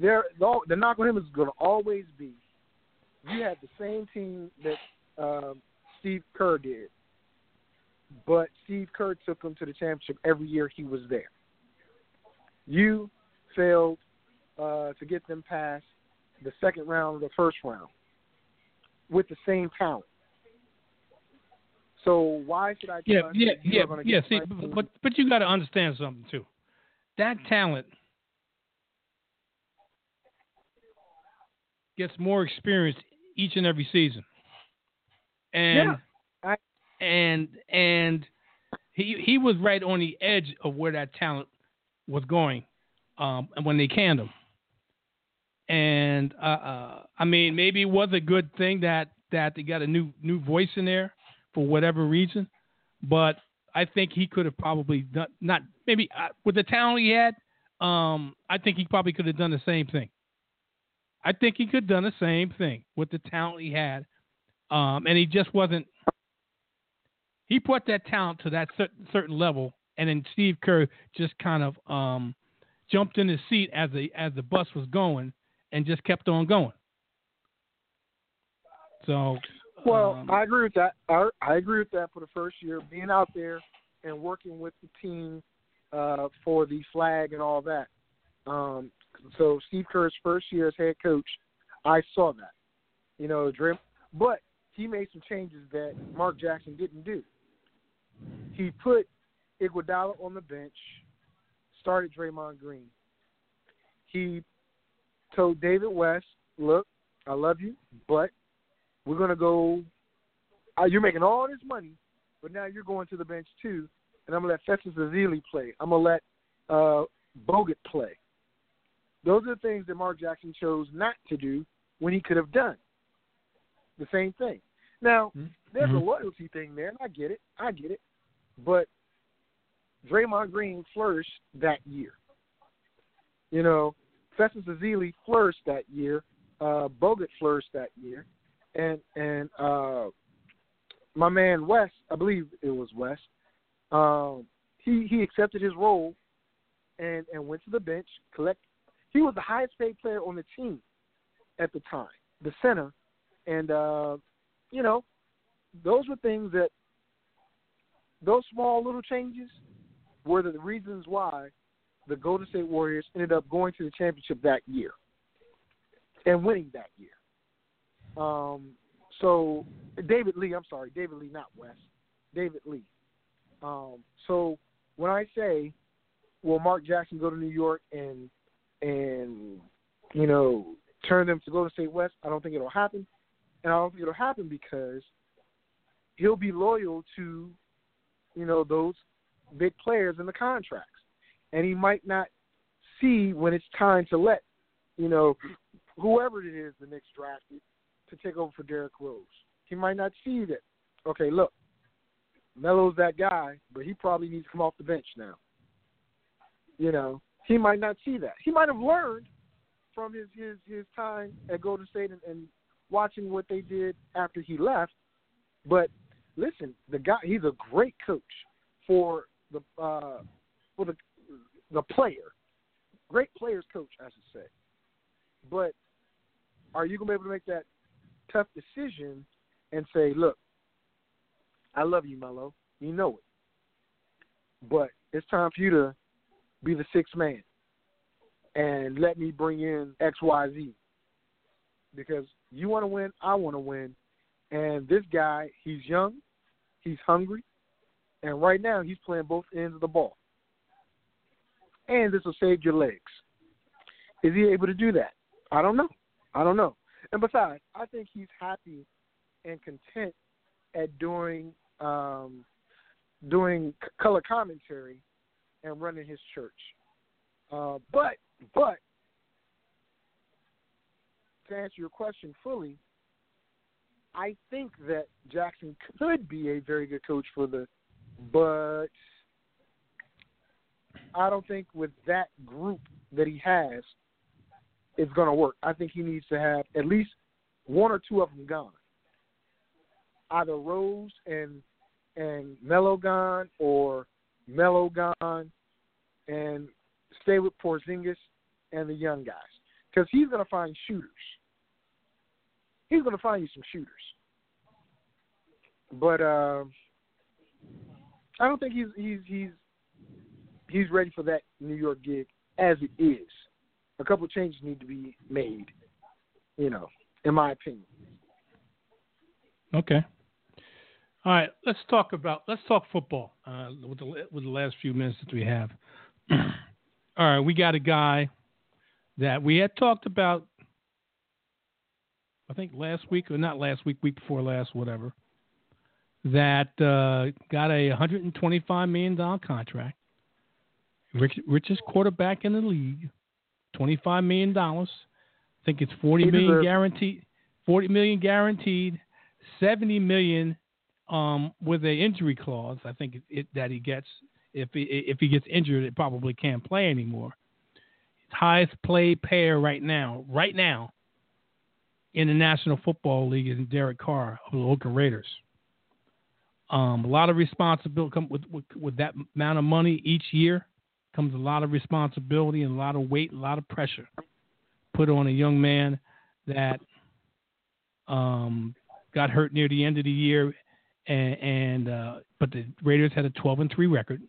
they're the knock on him is going to always be you had the same team that um, Steve Kerr did, but Steve Kerr took them to the championship every year he was there. You failed uh, to get them past the second round or the first round with the same talent. So why should I? Yeah, yeah, you yeah, yeah. See, but but, but you got to understand something too. That talent gets more experience each and every season, and Yeah, and and he he was right on the edge of where that talent was going, um, and when they canned him. And uh, uh, I mean, maybe it was a good thing that that they got a new new voice in there for whatever reason, but I think he could have probably done not maybe uh, with the talent he had. Um, I think he probably could have done the same thing. I think he could have done the same thing with the talent he had, um, and he just wasn't. He put that talent to that cer- certain level, and then Steve Kerr just kind of um, jumped in his seat as the as the bus was going, and just kept on going. So, Well, um, I agree with that. I, I agree with that for the first year, being out there and working with the team uh, for the flag and all that. Um, So Steve Kerr's first year as head coach, I saw that. You know, Dre, but he made some changes that Mark Jackson didn't do. He put Iguodala on the bench, started Draymond Green. He told David West, "Look, I love you, but we're gonna go. Uh, you're making all this money, but now you're going to the bench too, and I'm gonna let Festus Ezeli play. I'm gonna let uh, Bogut play. Those are the things that Mark Jackson chose not to do when he could have done the same thing. Now, Mm-hmm. there's a loyalty thing there, and I get it. I get it. But Draymond Green flourished that year. You know, Festus Ezeli flourished that year. Uh, Bogut flourished that year, and and uh, my man West, I believe it was West. Um, he he accepted his role and and went to the bench. Collect. He was the highest paid player on the team at the time, the center, and uh, you know, those were things that those small little changes were the reasons why the Golden State Warriors ended up going to the championship that year and winning that year. Um, so David Lee, I'm sorry, David Lee, not West, David Lee. Um, so when I say, will Mark Jackson go to New York and and you know turn them to Golden State West? I don't think it'll happen, and I don't think it'll happen because he'll be loyal to you know those big players in the contracts, and he might not see when it's time to let you know whoever it is the Knicks drafted to take over for Derrick Rose. He might not see that. Okay, look, Melo's that guy, but he probably needs to come off the bench now. You know, he might not see that. He might have learned from his his his time at Golden State and, and watching what they did after he left. But listen, the guy he's a great coach for the uh for the the player. Great players coach, I should say. But are you gonna be able to make that tough decision and say, Look, I love you, Melo. You know it. But it's time for you to be the sixth man and let me bring in XYZ. Because you want to win, I want to win. And this guy, he's young, he's hungry, and right now he's playing both ends of the ball. And this will save your legs. Is he able to do that? I don't know. I don't know. And besides, I think he's happy and content at doing um, doing color commentary and running his church. Uh, but but to answer your question fully, I think that Jackson could be a very good coach for the, but I don't think with that group that he has, it's going to work. I think he needs to have at least one or two of them gone, either Rose and and Melo gone, or Melo gone, and stay with Porzingis and the young guys because he's going to find shooters. He's going to find you some shooters, but uh, I don't think he's he's he's he's ready for that New York gig as it is. A couple changes need to be made, you know, in my opinion. Okay. All right, let's talk about let's talk football uh, with the with the last few minutes that we have. All right, we got a guy that we had talked about. I think last week or not last week, week before last, whatever. That uh, got a 125 million dollar contract. Rich, richest quarterback in the league, 25 million dollars. I think it's 40 He million guaranteed. 40 million guaranteed. 70 million um, with a injury clause. I think it, it, that he gets if he if he gets injured, it probably can't play anymore. His highest played player right now, right now, in the National Football League is Derek Carr of the Oakland Raiders. Um, a lot of responsibility come with, with with that amount of money each year comes a lot of responsibility and a lot of weight, a lot of pressure put on a young man that um, got hurt near the end of the year, and, and uh, but the Raiders had a 12 and three record,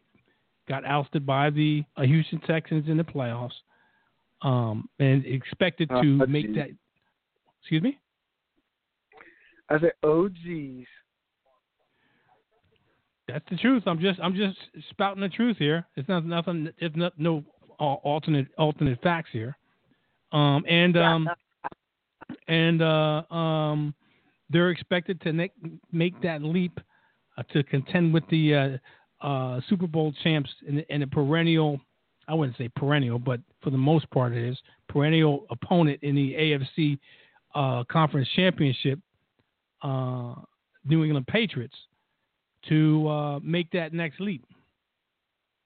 got ousted by the uh, Houston Texans in the playoffs. um, and expected Uh, to let's make that. Excuse me. I said, oh geez. That's the truth. I'm just I'm just spouting the truth here. It's not nothing. It's not no uh, alternate alternate facts here. Um, and um, and uh, um, they're expected to make make that leap uh, to contend with the uh, Super Bowl champs and, and a perennial. I wouldn't say perennial, but for the most part, it is perennial opponent in the AFC uh, Conference Championship, uh, New England Patriots to uh, make that next leap.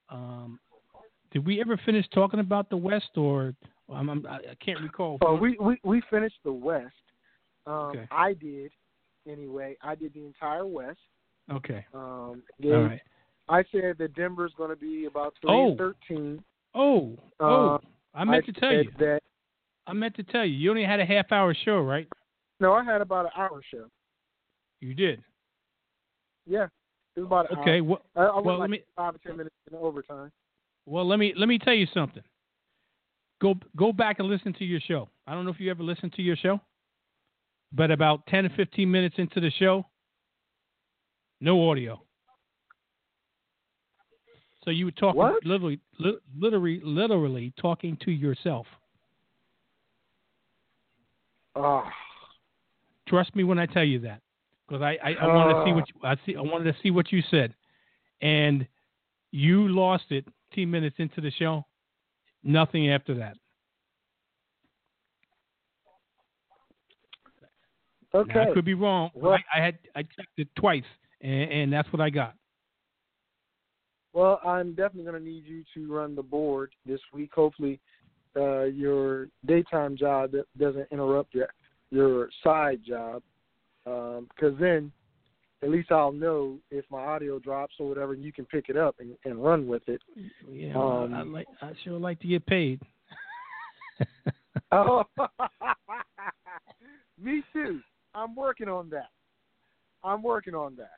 Um, did we ever finish talking about the West, or I'm, I'm, I I can't recall? Oh, we, we we finished the West. Um, Okay. I did anyway. I did the entire West. okay, Um, all right. I said that Denver's going to be about three Oh. thirteen. Oh, oh, Uh, I meant to tell you. that. I meant to tell you. You only had a half hour show, right? No, I had about an hour show. You did. Yeah, it was about an Okay. hour. Well, I, I well, like let me five or ten minutes in overtime. well let me let me tell you something. Go go back and listen to your show. I don't know if you ever listened to your show, but about ten to fifteen minutes into the show, no audio. So you were talking What? literally, li- literally, literally talking to yourself. Oh, Trust me when I tell you that, because I, I, I wanted to see ah. what you, I see. I wanted to see what you said, and you lost it. Ten minutes into the show, nothing after that. Now, okay. I could be wrong. I, I had I checked it twice, and, and that's what I got. Well, I'm definitely going to need you to run the board this week. Hopefully, uh, your daytime job doesn't interrupt your your side job, because then at least I'll know if my audio drops or whatever. and You can pick it up and, and run with it. Yeah, Um, I like. I sure like to get paid. Oh, me too. I'm working on that. I'm working on that.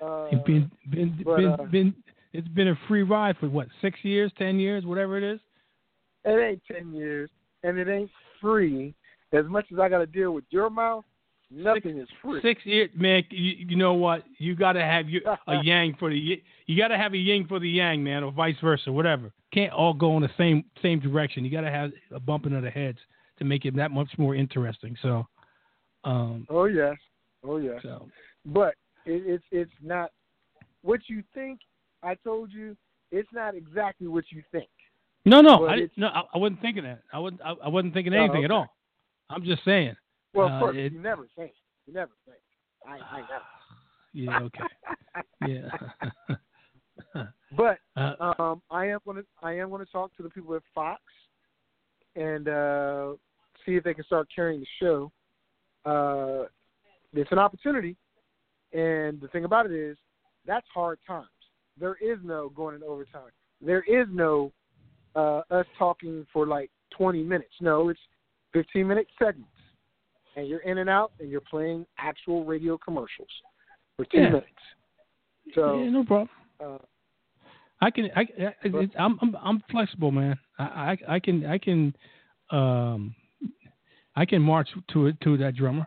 Uh, It's been been but, been, uh, been it's been a free ride for what six years, ten years, whatever it is. it ain't ten years, and it ain't free. As much as I got to deal with your mouth, nothing is free. Six years, man. You, you know what? You got to have your, a yang for the you got to have a yin for the yang, man, or vice versa, whatever. Can't all go in the same same direction. You got to have a bumping of the heads to make it that much more interesting. So, um, Oh yes, oh yes. so But it, it's it's not what you think. I told you it's not exactly what you think. no, no, I no, I, I wasn't thinking that. I wasn't I, I wasn't thinking Oh, anything at okay. all. I'm just saying. Well, Uh, of course, it- you never think. You never think. I, I never. Yeah. Okay. Yeah. But uh, um, I am going to I am going to talk to the people at Fox and uh, see if they can start carrying the show. Uh, it's an opportunity, and the thing about it is that's hard times. There is no going in overtime. There is no uh, us talking for like 20 minutes. No, it's 15 minute segments, and you're in and out, and you're playing actual radio commercials for two Yeah. minutes. So. yeah, no problem. Uh, I can. I, I I'm, I'm I'm flexible, man. I, I I can I can um I can march to it to that drummer.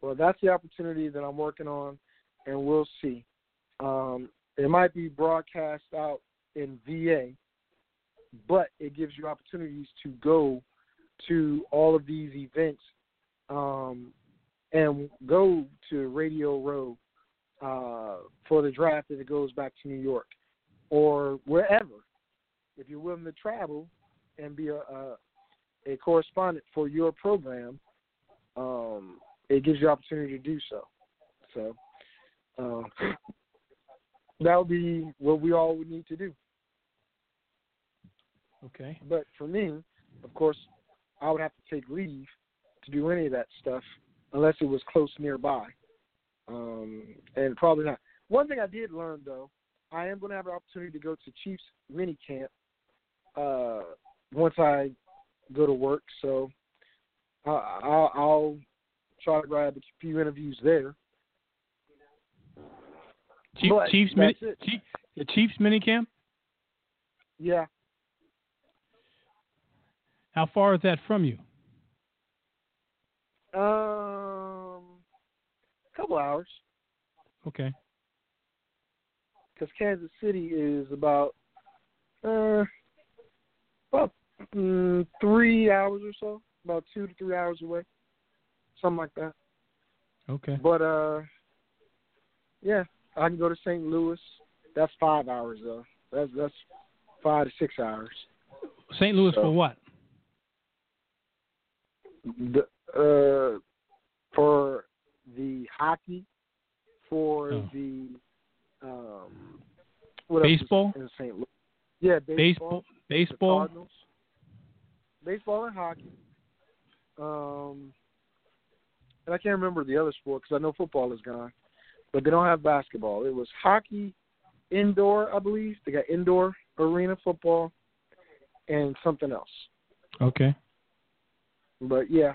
Well, that's the opportunity that I'm working on, and we'll see. Um, it might be broadcast out in VA, but it gives you opportunities to go to all of these events um, and go to Radio Row uh, for the draft if it goes back to New York or wherever. If you're willing to travel and be a, a, a correspondent for your program, um, it gives you opportunity to do so. So uh, that would be what we all would need to do. Okay. But for me, of course, I would have to take leave to do any of that stuff unless it was close nearby. Um, and probably not. One thing I did learn though, I am going to have an opportunity to go to Chiefs mini camp uh, once I go to work. So I I'll, I'll try to grab a few interviews there. Chief, But Chiefs mini. Chief, the Chiefs mini camp. Yeah, How far is that from you? Um, a couple hours. Okay. Because Kansas City is about uh about mm, three hours or so, about two to three hours away, something like that. Okay. But uh, yeah, I can go to St. Louis. That's five hours though. That's that's five to six hours. St. Louis So- for what? The, uh, for the hockey, for Oh. the um, what else Baseball? in St. Louis. Yeah, baseball. Baseball. Baseball. Baseball and hockey. Um, and I can't remember the other sport because I know football is gone, but they don't have basketball. It was hockey, indoor, I believe. They got indoor arena football, and something else. Okay. But yeah.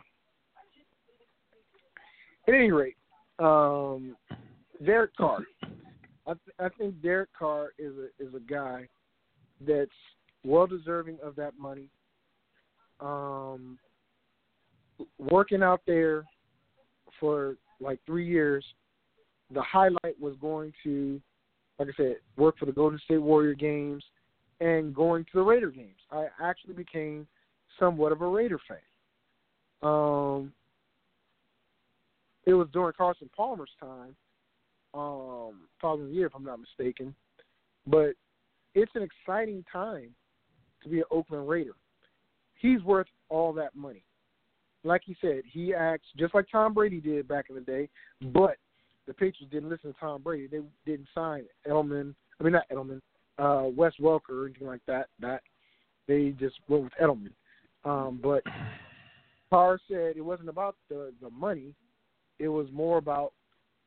At any rate, um, Derek Carr. I th- I think Derek Carr is a is a guy that's well deserving of that money. Um, working out there for like three years, the highlight was going to, like I said, work for the Golden State Warrior games and going to the Raider games. I actually became somewhat of a Raider fan. Um, it was during Carson Palmer's time, um, following year, if I'm not mistaken. But it's an exciting time to be an Oakland Raider. He's worth all that money. Like he said, he acts just like Tom Brady did back in the day, but the Patriots didn't listen to Tom Brady. They didn't sign Edelman. I mean, not Edelman, uh, Wes Welker or anything like that. That they just went with Edelman. Um, but Carr said it wasn't about the the money; it was more about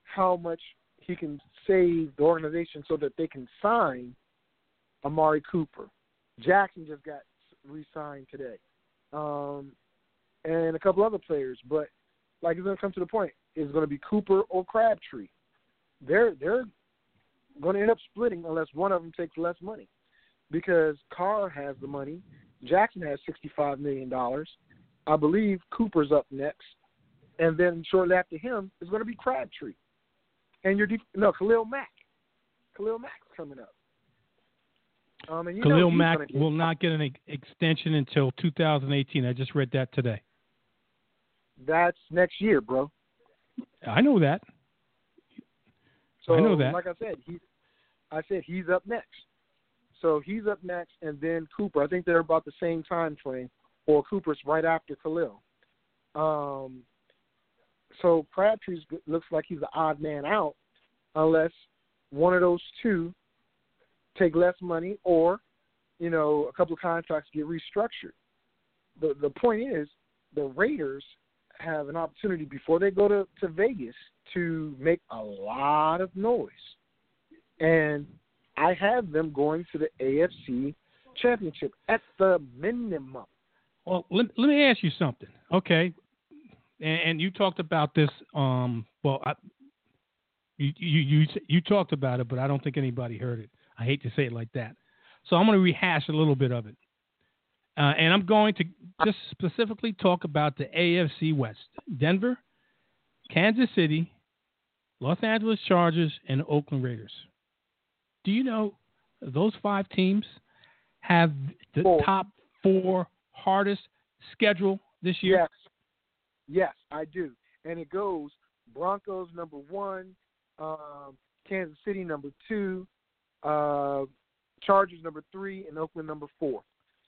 how much he can save the organization so that they can sign Amari Cooper. Jackson just got re-signed today, um, and a couple other players. But like it's going to come to the point: is going to be Cooper or Crabtree. They're they're going to end up splitting unless one of them takes less money, because Carr has the money. Jackson has sixty-five million dollars. I believe Cooper's up next, and then shortly after him is going to be Crabtree, and your def- no Khalil Mack. Khalil Mack's coming up. Um, and you Khalil Mack will not get an extension until 2018. I just read that today. That's next year, bro. I know that. So I know that. like I said, he I said he's up next. So he's up next and then Cooper. I think they're about the same time frame. Or Cooper's right after Khalil. Um so Crabtree looks like he's the odd man out unless one of those two take less money or, you know, a couple of contracts get restructured. The the point is the Raiders have an opportunity before they go to, to Vegas to make a lot of noise. And I have them going to the AFC championship at the minimum. Well, let, let me ask you something. Okay. And, and you talked about this. Um, well, I, you, you you you talked about it, but I don't think anybody heard it. I hate to say it like that. So I'm going to rehash a little bit of it, uh, and I'm going to just specifically talk about the AFC West: Denver, Kansas City, Los Angeles Chargers, and Oakland Raiders. Do you know those five teams have the Four. top four hardest schedule this year? Yes. Yes, I do. And it goes Broncos number one, um, Kansas City number two, uh, Chargers number three, and Oakland number four.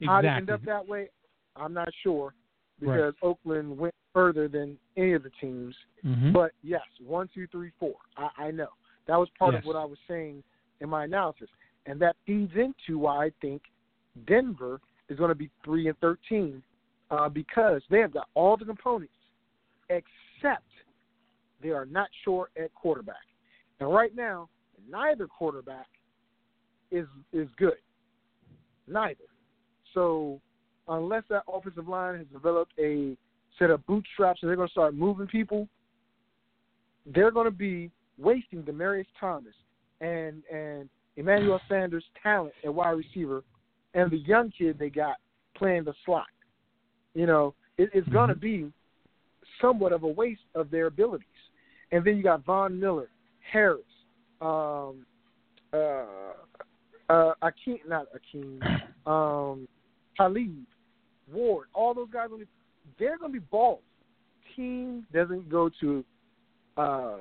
How they end up that way, I'm not sure because Oakland went further than any of the teams. Mhm. But yes, one, two, three, four. I, I know that was part Yes. of what I was saying in my analysis, and that feeds into why I think Denver is going to be three and thirteen uh, because they have got all the components except they are not sure at quarterback. And right now, neither quarterback is is good. Neither. So unless that offensive line has developed a set of bootstraps and they're going to start moving people, they're going to be wasting Demaryius Thomas and and Emmanuel Sanders' talent at wide receiver and the young kid they got playing the slot. You know, it, it's going to Mhm. be somewhat of a waste of their abilities. And then you got Von Miller, Harris, um, uh, uh, Akeem, not Akeem, um, Talib, Ward, all those guys. Gonna be, they're going to be balls. Team doesn't go to uh,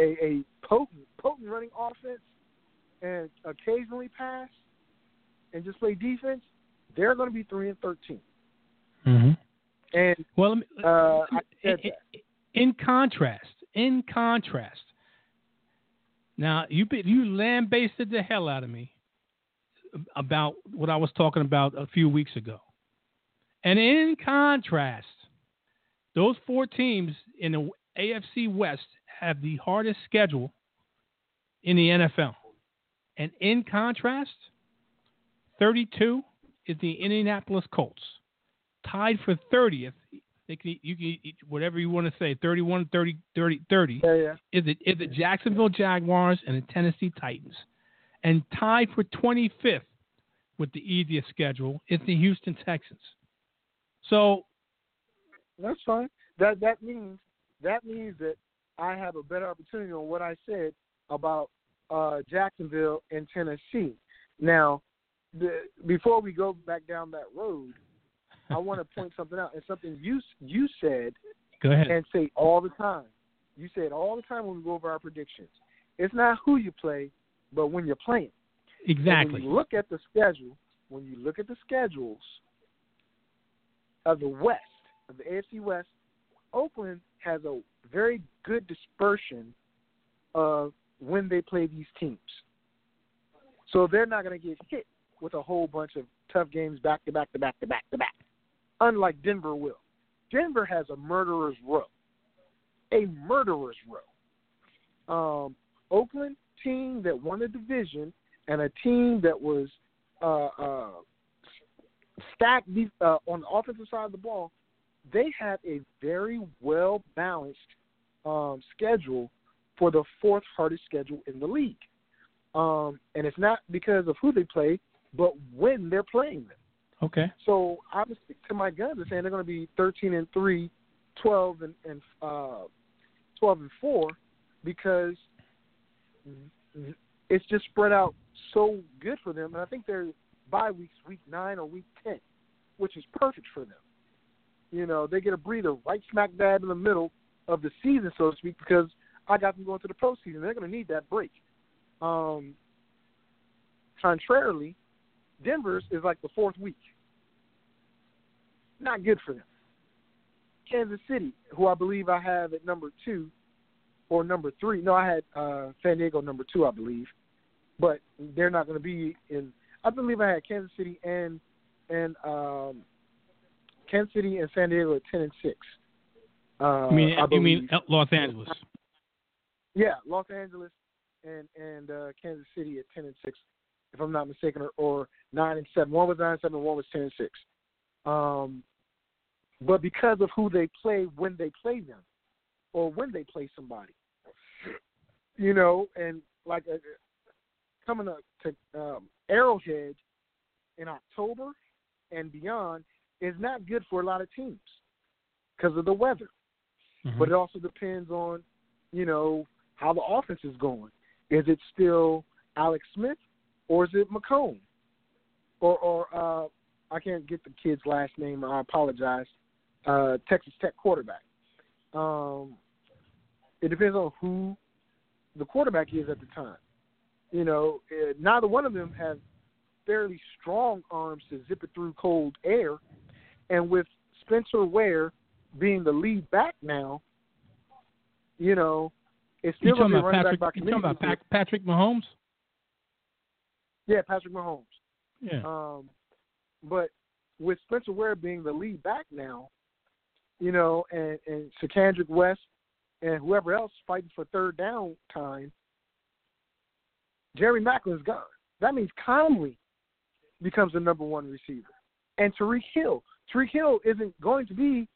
a, a potent, potent running offense and occasionally pass and just play defense. They're going to be three and 13 Mm-hmm. And Well, let me, uh, I in, in contrast, in contrast, now you you lambasted the hell out of me about what I was talking about a few weeks ago, and in contrast, those four teams in the AFC West have the hardest schedule in the NFL, and in contrast, 32 is the Indianapolis Colts, tied for 30th they can, you can whatever you want to say 31 30 30 30 Yeah, yeah. is it is the Jacksonville Jaguars and the Tennessee Titans and tied for 25th with the easiest schedule is the Houston Texans so That's fine. That that means that means that I have a better opportunity on what I said about uh, Jacksonville and Tennessee. Now, the, before we go back down that road, I want to point something out. And something you you said go ahead and say all the time. You say it all the time when we go over our predictions. It's not who you play, but when you're playing. And exactly when you look at the schedule, when you look at the schedules of the West, of the AFC West, Oakland has a very good dispersion of when they play these teams. So they're not going to get hit with a whole bunch of tough games back to back to back to back to back, unlike Denver will. Denver has a murderer's row, a murderer's row. Um, Oakland team that won the division and a team that was uh, uh, stacked uh, on the offensive side of the ball, they have a very well balanced um, schedule for the fourth hardest schedule in the league. Um, and it's not because of who they play, but when they're playing them. okay So I would stick to my guns and saying they're going to be 13 and 3, 12 and, and uh, 12 and 4 because it's just spread out so good for them. And I think their bye weeks week 9 or week 10, which is perfect for them. You know, they get a breather right smack dab in the middle of the season, so to speak, because I got them going to the postseason. They're going to need that break. Um, contrarily, Denver's is like the fourth week. Not good for them. Kansas City, who I believe I have at number two or number three. No, I had uh, San Diego number two, I believe, but they're not going to be in. I believe I had Kansas City and and um, Kansas City and San Diego at ten and six. Uh, you mean you mean. Los Angeles Yeah, Los Angeles and and uh, Kansas City at ten and six, if I'm not mistaken, or, or nine and seven. One was nine and seven, one was ten and six. Um, but because of who they play when they play them, or when they play somebody, you know, and like uh, coming up to um, Arrowhead in October and beyond is not good for a lot of teams because of the weather Mhm. but it also depends on, you know, how the offense is going. Is it still Alex Smith or is it McComb? Or or uh I can't get the kid's last name, I apologize. Uh Texas Tech quarterback. Um it depends on who the quarterback is at the time. You know, eh, neither one of them have fairly strong arms to zip it through cold air. And with Spencer Ware being the lead back now, you know, it's still going to be running Patrick back by you talking about. Pac- Patrick Mahomes Yeah, Patrick Mahomes. yeah Um, but with Spencer Ware being the lead back now, you know, and and Charcandrick West and whoever else fighting for third down time, Jerry Maclin's gone. That means Conley becomes the number one receiver, and Tyreek Hill. Tyreek Hill isn't going to be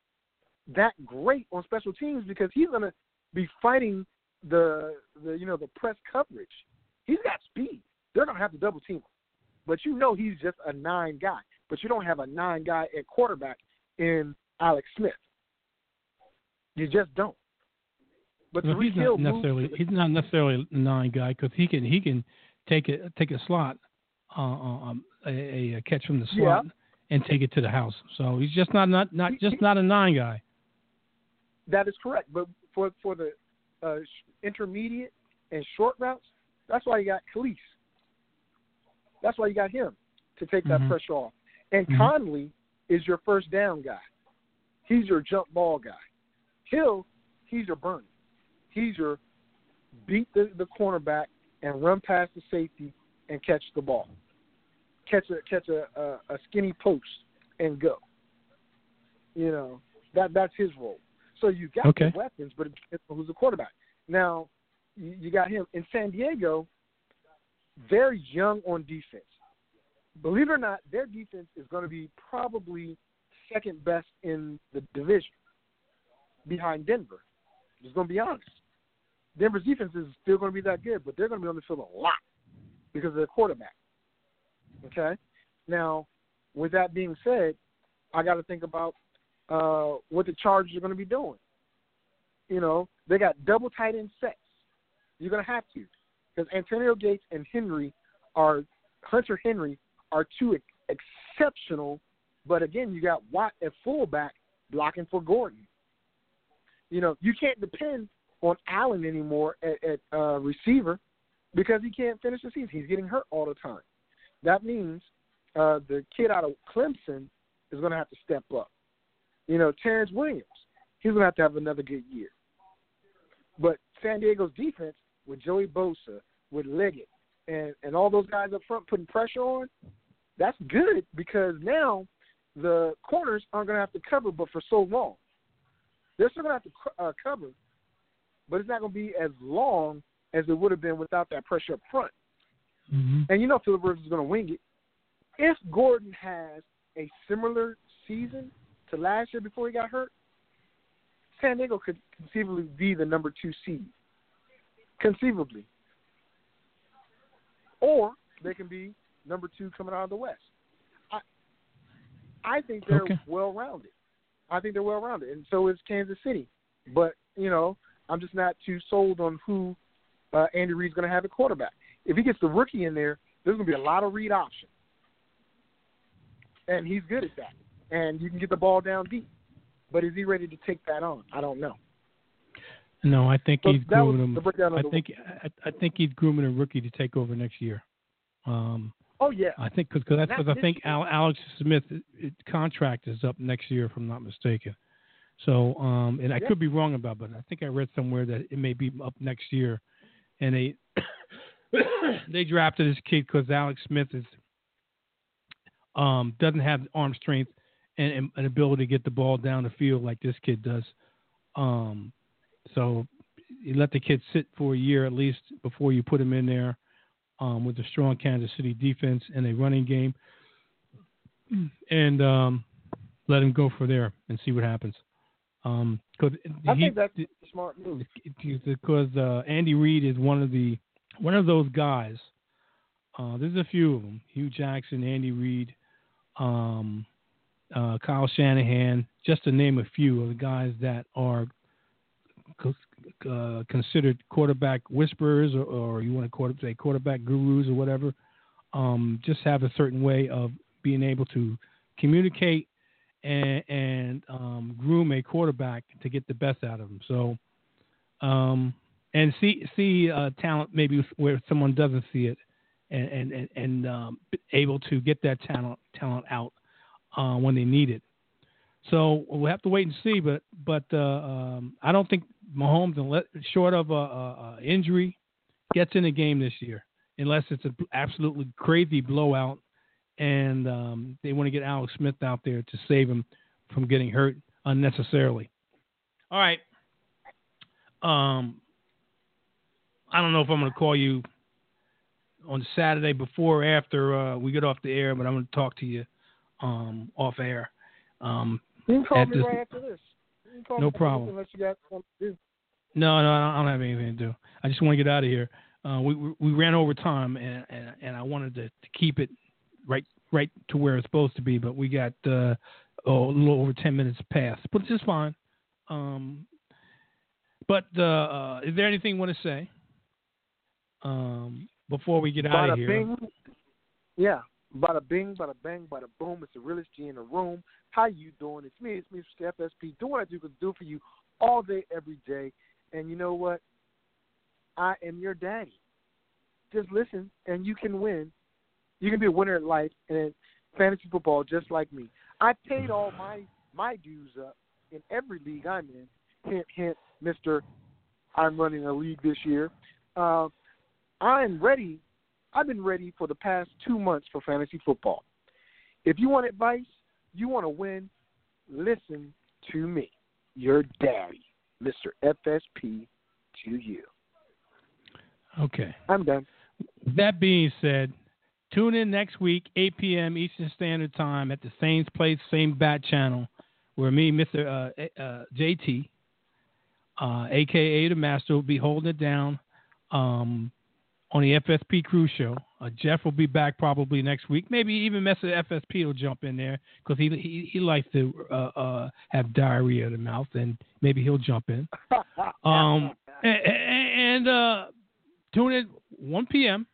that great on special teams because he's going to be fighting the the you know the press coverage. He's got speed. They're going to have to double team him but you know he's just a nine guy. But you don't have a nine guy at quarterback in Alex Smith. You just don't. But Well, he's not necessarily the- he's not necessarily a nine guy because he can he can take a take a slot, uh, um, a, a catch from the slot and take it to the house. So he's just not not not He- just he- not a nine guy. That is correct. But for for the uh, intermediate and short routes, that's why you got Kelce. That's why you got him to take that Mhm. pressure off. And Mhm. Conley is your first down guy. He's your jump ball guy. Hill, he's your burner. Your beat the, the cornerback and run past the safety and catch the ball. Catch a catch a, a, a skinny post and go. You know that that's his role. So you got Okay. the weapons, but who's the quarterback. Now you, you got him in San Diego. Very young on defense. Believe it or not, their defense is going to be probably second best in the division, behind Denver. Just to be honest. Denver's defense is still to be that good, but they're to be on the field a lot because of their quarterback. Okay. Now, with that being said, I got to think about uh, what the Chargers are going to be doing. You know, they got double tight end sets. You're going to have to because Antonio Gates and Henry are Hunter Henry are two ex- exceptional. But again, you got Watt at fullback blocking for Gordon. You know, you can't depend on Allen anymore at, at uh, receiver because he can't finish the season. He's getting hurt all the time. That means uh, the kid out of Clemson is going to have to step up. You know, Terrence Williams, he's going to have to have another good year. But San Diego's defense with Joey Bosa, with Liuget, and and all those guys up front putting pressure on, that's good because now the corners aren't going to have to cover, but for so long, they're still going to have to uh, cover, but it's not going to be as long as it would have been without that pressure up front. Mm-hmm. And you know Philip Rivers is going to wing it. If Gordon has a similar season to last year before he got hurt, San Diego could conceivably be the number two seed. Conceivably. Or they can be number two coming out of the West. I I think they're Okay. well rounded. I think they're well rounded. And so is Kansas City. But, you know, I'm just not too sold on who uh, Andy Reid's going to have at quarterback. If he gets the rookie in there, there's going to be a lot of read options. And he's good at that. And you can get the ball down deep. But is he ready to take that on? I don't know. No, I think So he's grooming him. I think I, I think he's grooming a rookie to take over next year. Um, Oh, yeah. I think because that's because I think. Al, Alex Smith it, it, contract is up next year, if I'm not mistaken. So, um, and I Yeah. could be wrong about, but I think I read somewhere that it may be up next year, and they they drafted this kid because Alex Smith is um, doesn't have arm strength and, and an ability to get the ball down the field like this kid does. Um, so you let the kid sit for a year at least before you put him in there um, with a strong Kansas City defense and a running game, and um, let him go for there and see what happens. Um, cause I he, think that's a smart move. because uh, Andy Reid is one of the one of those guys. Uh, there's a few of them: Hue Jackson, Andy Reid, um, uh, Kyle Shanahan, just to name a few of the guys that are uh, considered quarterback whisperers, or, or you want to say quarterback gurus or whatever. Um, just have a certain way of being able to communicate and, and um, groom a quarterback to get the best out of him. So, um, and see see uh, talent maybe where someone doesn't see it, and and and, and um, able to get that talent talent out uh, when they need it. So we'll have to wait and see. But but uh, um, I don't think Mahomes, unless, short of a, a, a injury, gets in the game this year, unless it's an absolutely crazy blowout and um, they want to get Alex Smith out there to save him from getting hurt unnecessarily. All right. Um, I don't know if I'm going to call you on Saturday before or after uh, we get off the air, but I'm going to talk to you um, off air. Um, You can call me this- right after this. You can call No problem. Unless you got something to do. No, no, I don't have anything to do. I just want to get out of here. Uh, we we- we ran over time, and and, and I wanted to, to keep it right right to where it's supposed to be. But we got uh, or a little over ten minutes past, but it's just fine. Um, but uh, uh, is there anything you want to say um, before we get out of here? Bing. Yeah. Bada bing, bada bang, bada boom. It's the realest G in the room. How you doing? It's me. It's me, Mr. FSP. Doing what I do can do for you all day, every day. And you know what? I am your daddy. Just listen, and you can win. You can be a winner at life and fantasy football just like me. I paid all my my dues up in every league I'm in. Hint, hint, Mister. I'm running a league this year. Uh, I'm ready. I've been ready for the past two months for fantasy football. If you want advice, you want to win, listen to me, your daddy, Mister FSP, to you. Okay. I'm done. That being said, tune in next week, 8 p.m. Eastern Standard Time at the same place, same bat channel, where me, Mr. Uh, uh, JT, uh, aka the Master, will be holding it down um, on the FSP Crew Show. Uh, Jeff will be back probably next week. Maybe even Mr. FSP will jump in there because he, he he likes to uh, uh, have diarrhea in the mouth, and maybe he'll jump in. Um, and, and uh, tune in 1 p.m.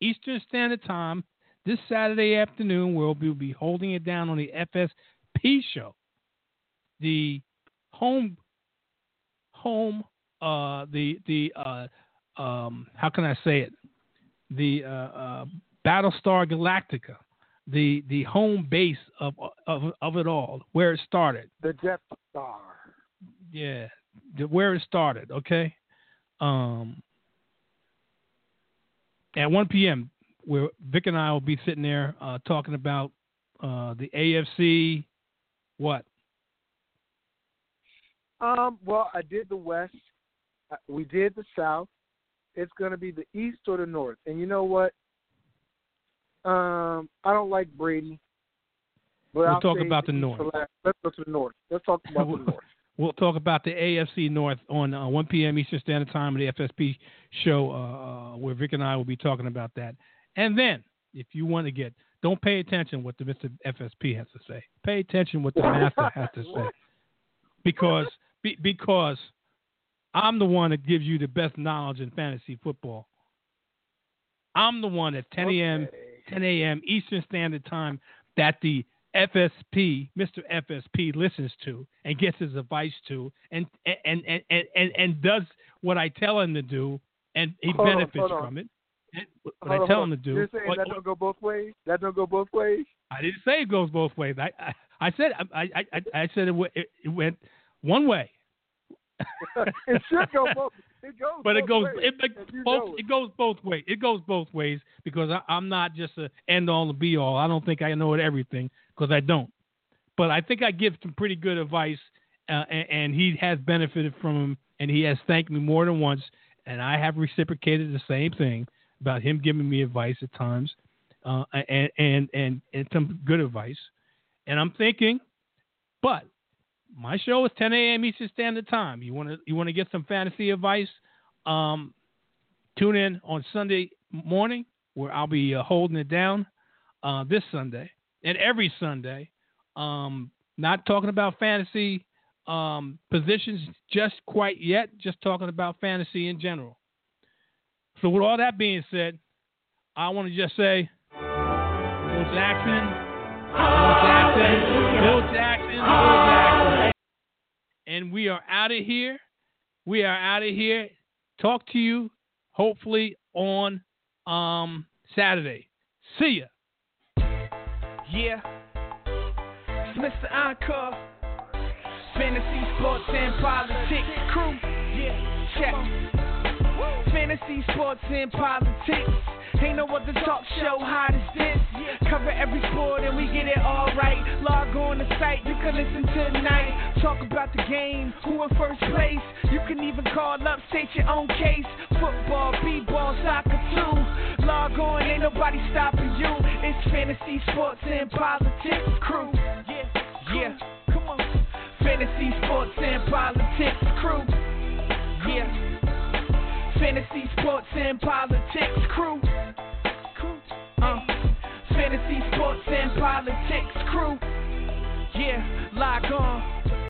Eastern Standard Time this Saturday afternoon, where we'll be holding it down on the FSP show, the home, home, uh, the the uh, um, how can I say it, the uh, uh, Battlestar Galactica, the the home base of of of it all, where it started. the Death Star. Yeah, the, where it started. Okay. Um, at 1 p.m., where Vic and I will be sitting there uh, talking about uh, the AFC. What? Um, well, I did the West. Uh, We did the South. It's going to be the East or the North. And you know what? Um, I don't like Brady. But We'll I'll talk about the East North. Let's go to the North. Let's talk about the North. We'll talk about the AFC North on uh, 1 p.m. Eastern Standard Time on the FSP show, uh, uh, where Vic and I will be talking about that. And then, if you want to get, don't pay attention what the Mr. FSP has to say. Pay attention what the Master has to say, because be, because I'm the one that gives you the best knowledge in fantasy football. I'm the one at 10 a.m. Okay. 10 a.m. Eastern Standard Time that the FSP, Mr. FSP, listens to and gets his advice to, and and and and and, and does what I tell him to do, and he Hold benefits on. from it. What Hold I on, tell him to on. do. You're saying what- that don't go both ways? That don't go both ways? I didn't say it goes both ways. I I, I said I I I said it, it went one way. it should go both. It goes. But it goes ways, it, it, both it goes both ways. It goes both ways because I, I'm not just a end all and be all. I don't think I know it everything because I don't. But I think I give some pretty good advice, uh, and, and he has benefited from him, and he has thanked me more than once, and I have reciprocated the same thing about him giving me advice at times, uh, and and and and some good advice. And I'm thinking, but my show is 10 a.m. Eastern Standard Time. You want to you want to get some fantasy advice? Um, tune in on Sunday morning where I'll be uh, holding it down uh, this Sunday and every Sunday. Um, not talking about fantasy um, positions just quite yet, just talking about fantasy in general. So, with all that being said, I want to just say, Bill Jackson, Bill Jackson, Bill Jackson, Bill Jackson. And we are out of here. We are out of here. Talk to you hopefully on um, Saturday. See ya. Yeah. It's Mr. Encore. Fantasy, sports, and politics crew. Yeah, check. Fantasy, sports, and politics. Ain't no other talk show hot as this. Cover every sport and we get it all right. Log on the site, you can listen tonight. Talk about the game, who in first place. You can even call up, state your own case. Football, b-ball, soccer too. Log on, ain't nobody stopping you. It's fantasy, sports, and politics crew. Yeah, yeah, come on. Fantasy, sports, and politics crew. Yeah. Fantasy, sports, and politics crew. Uh, fantasy, sports, and politics crew. Yeah, lock on.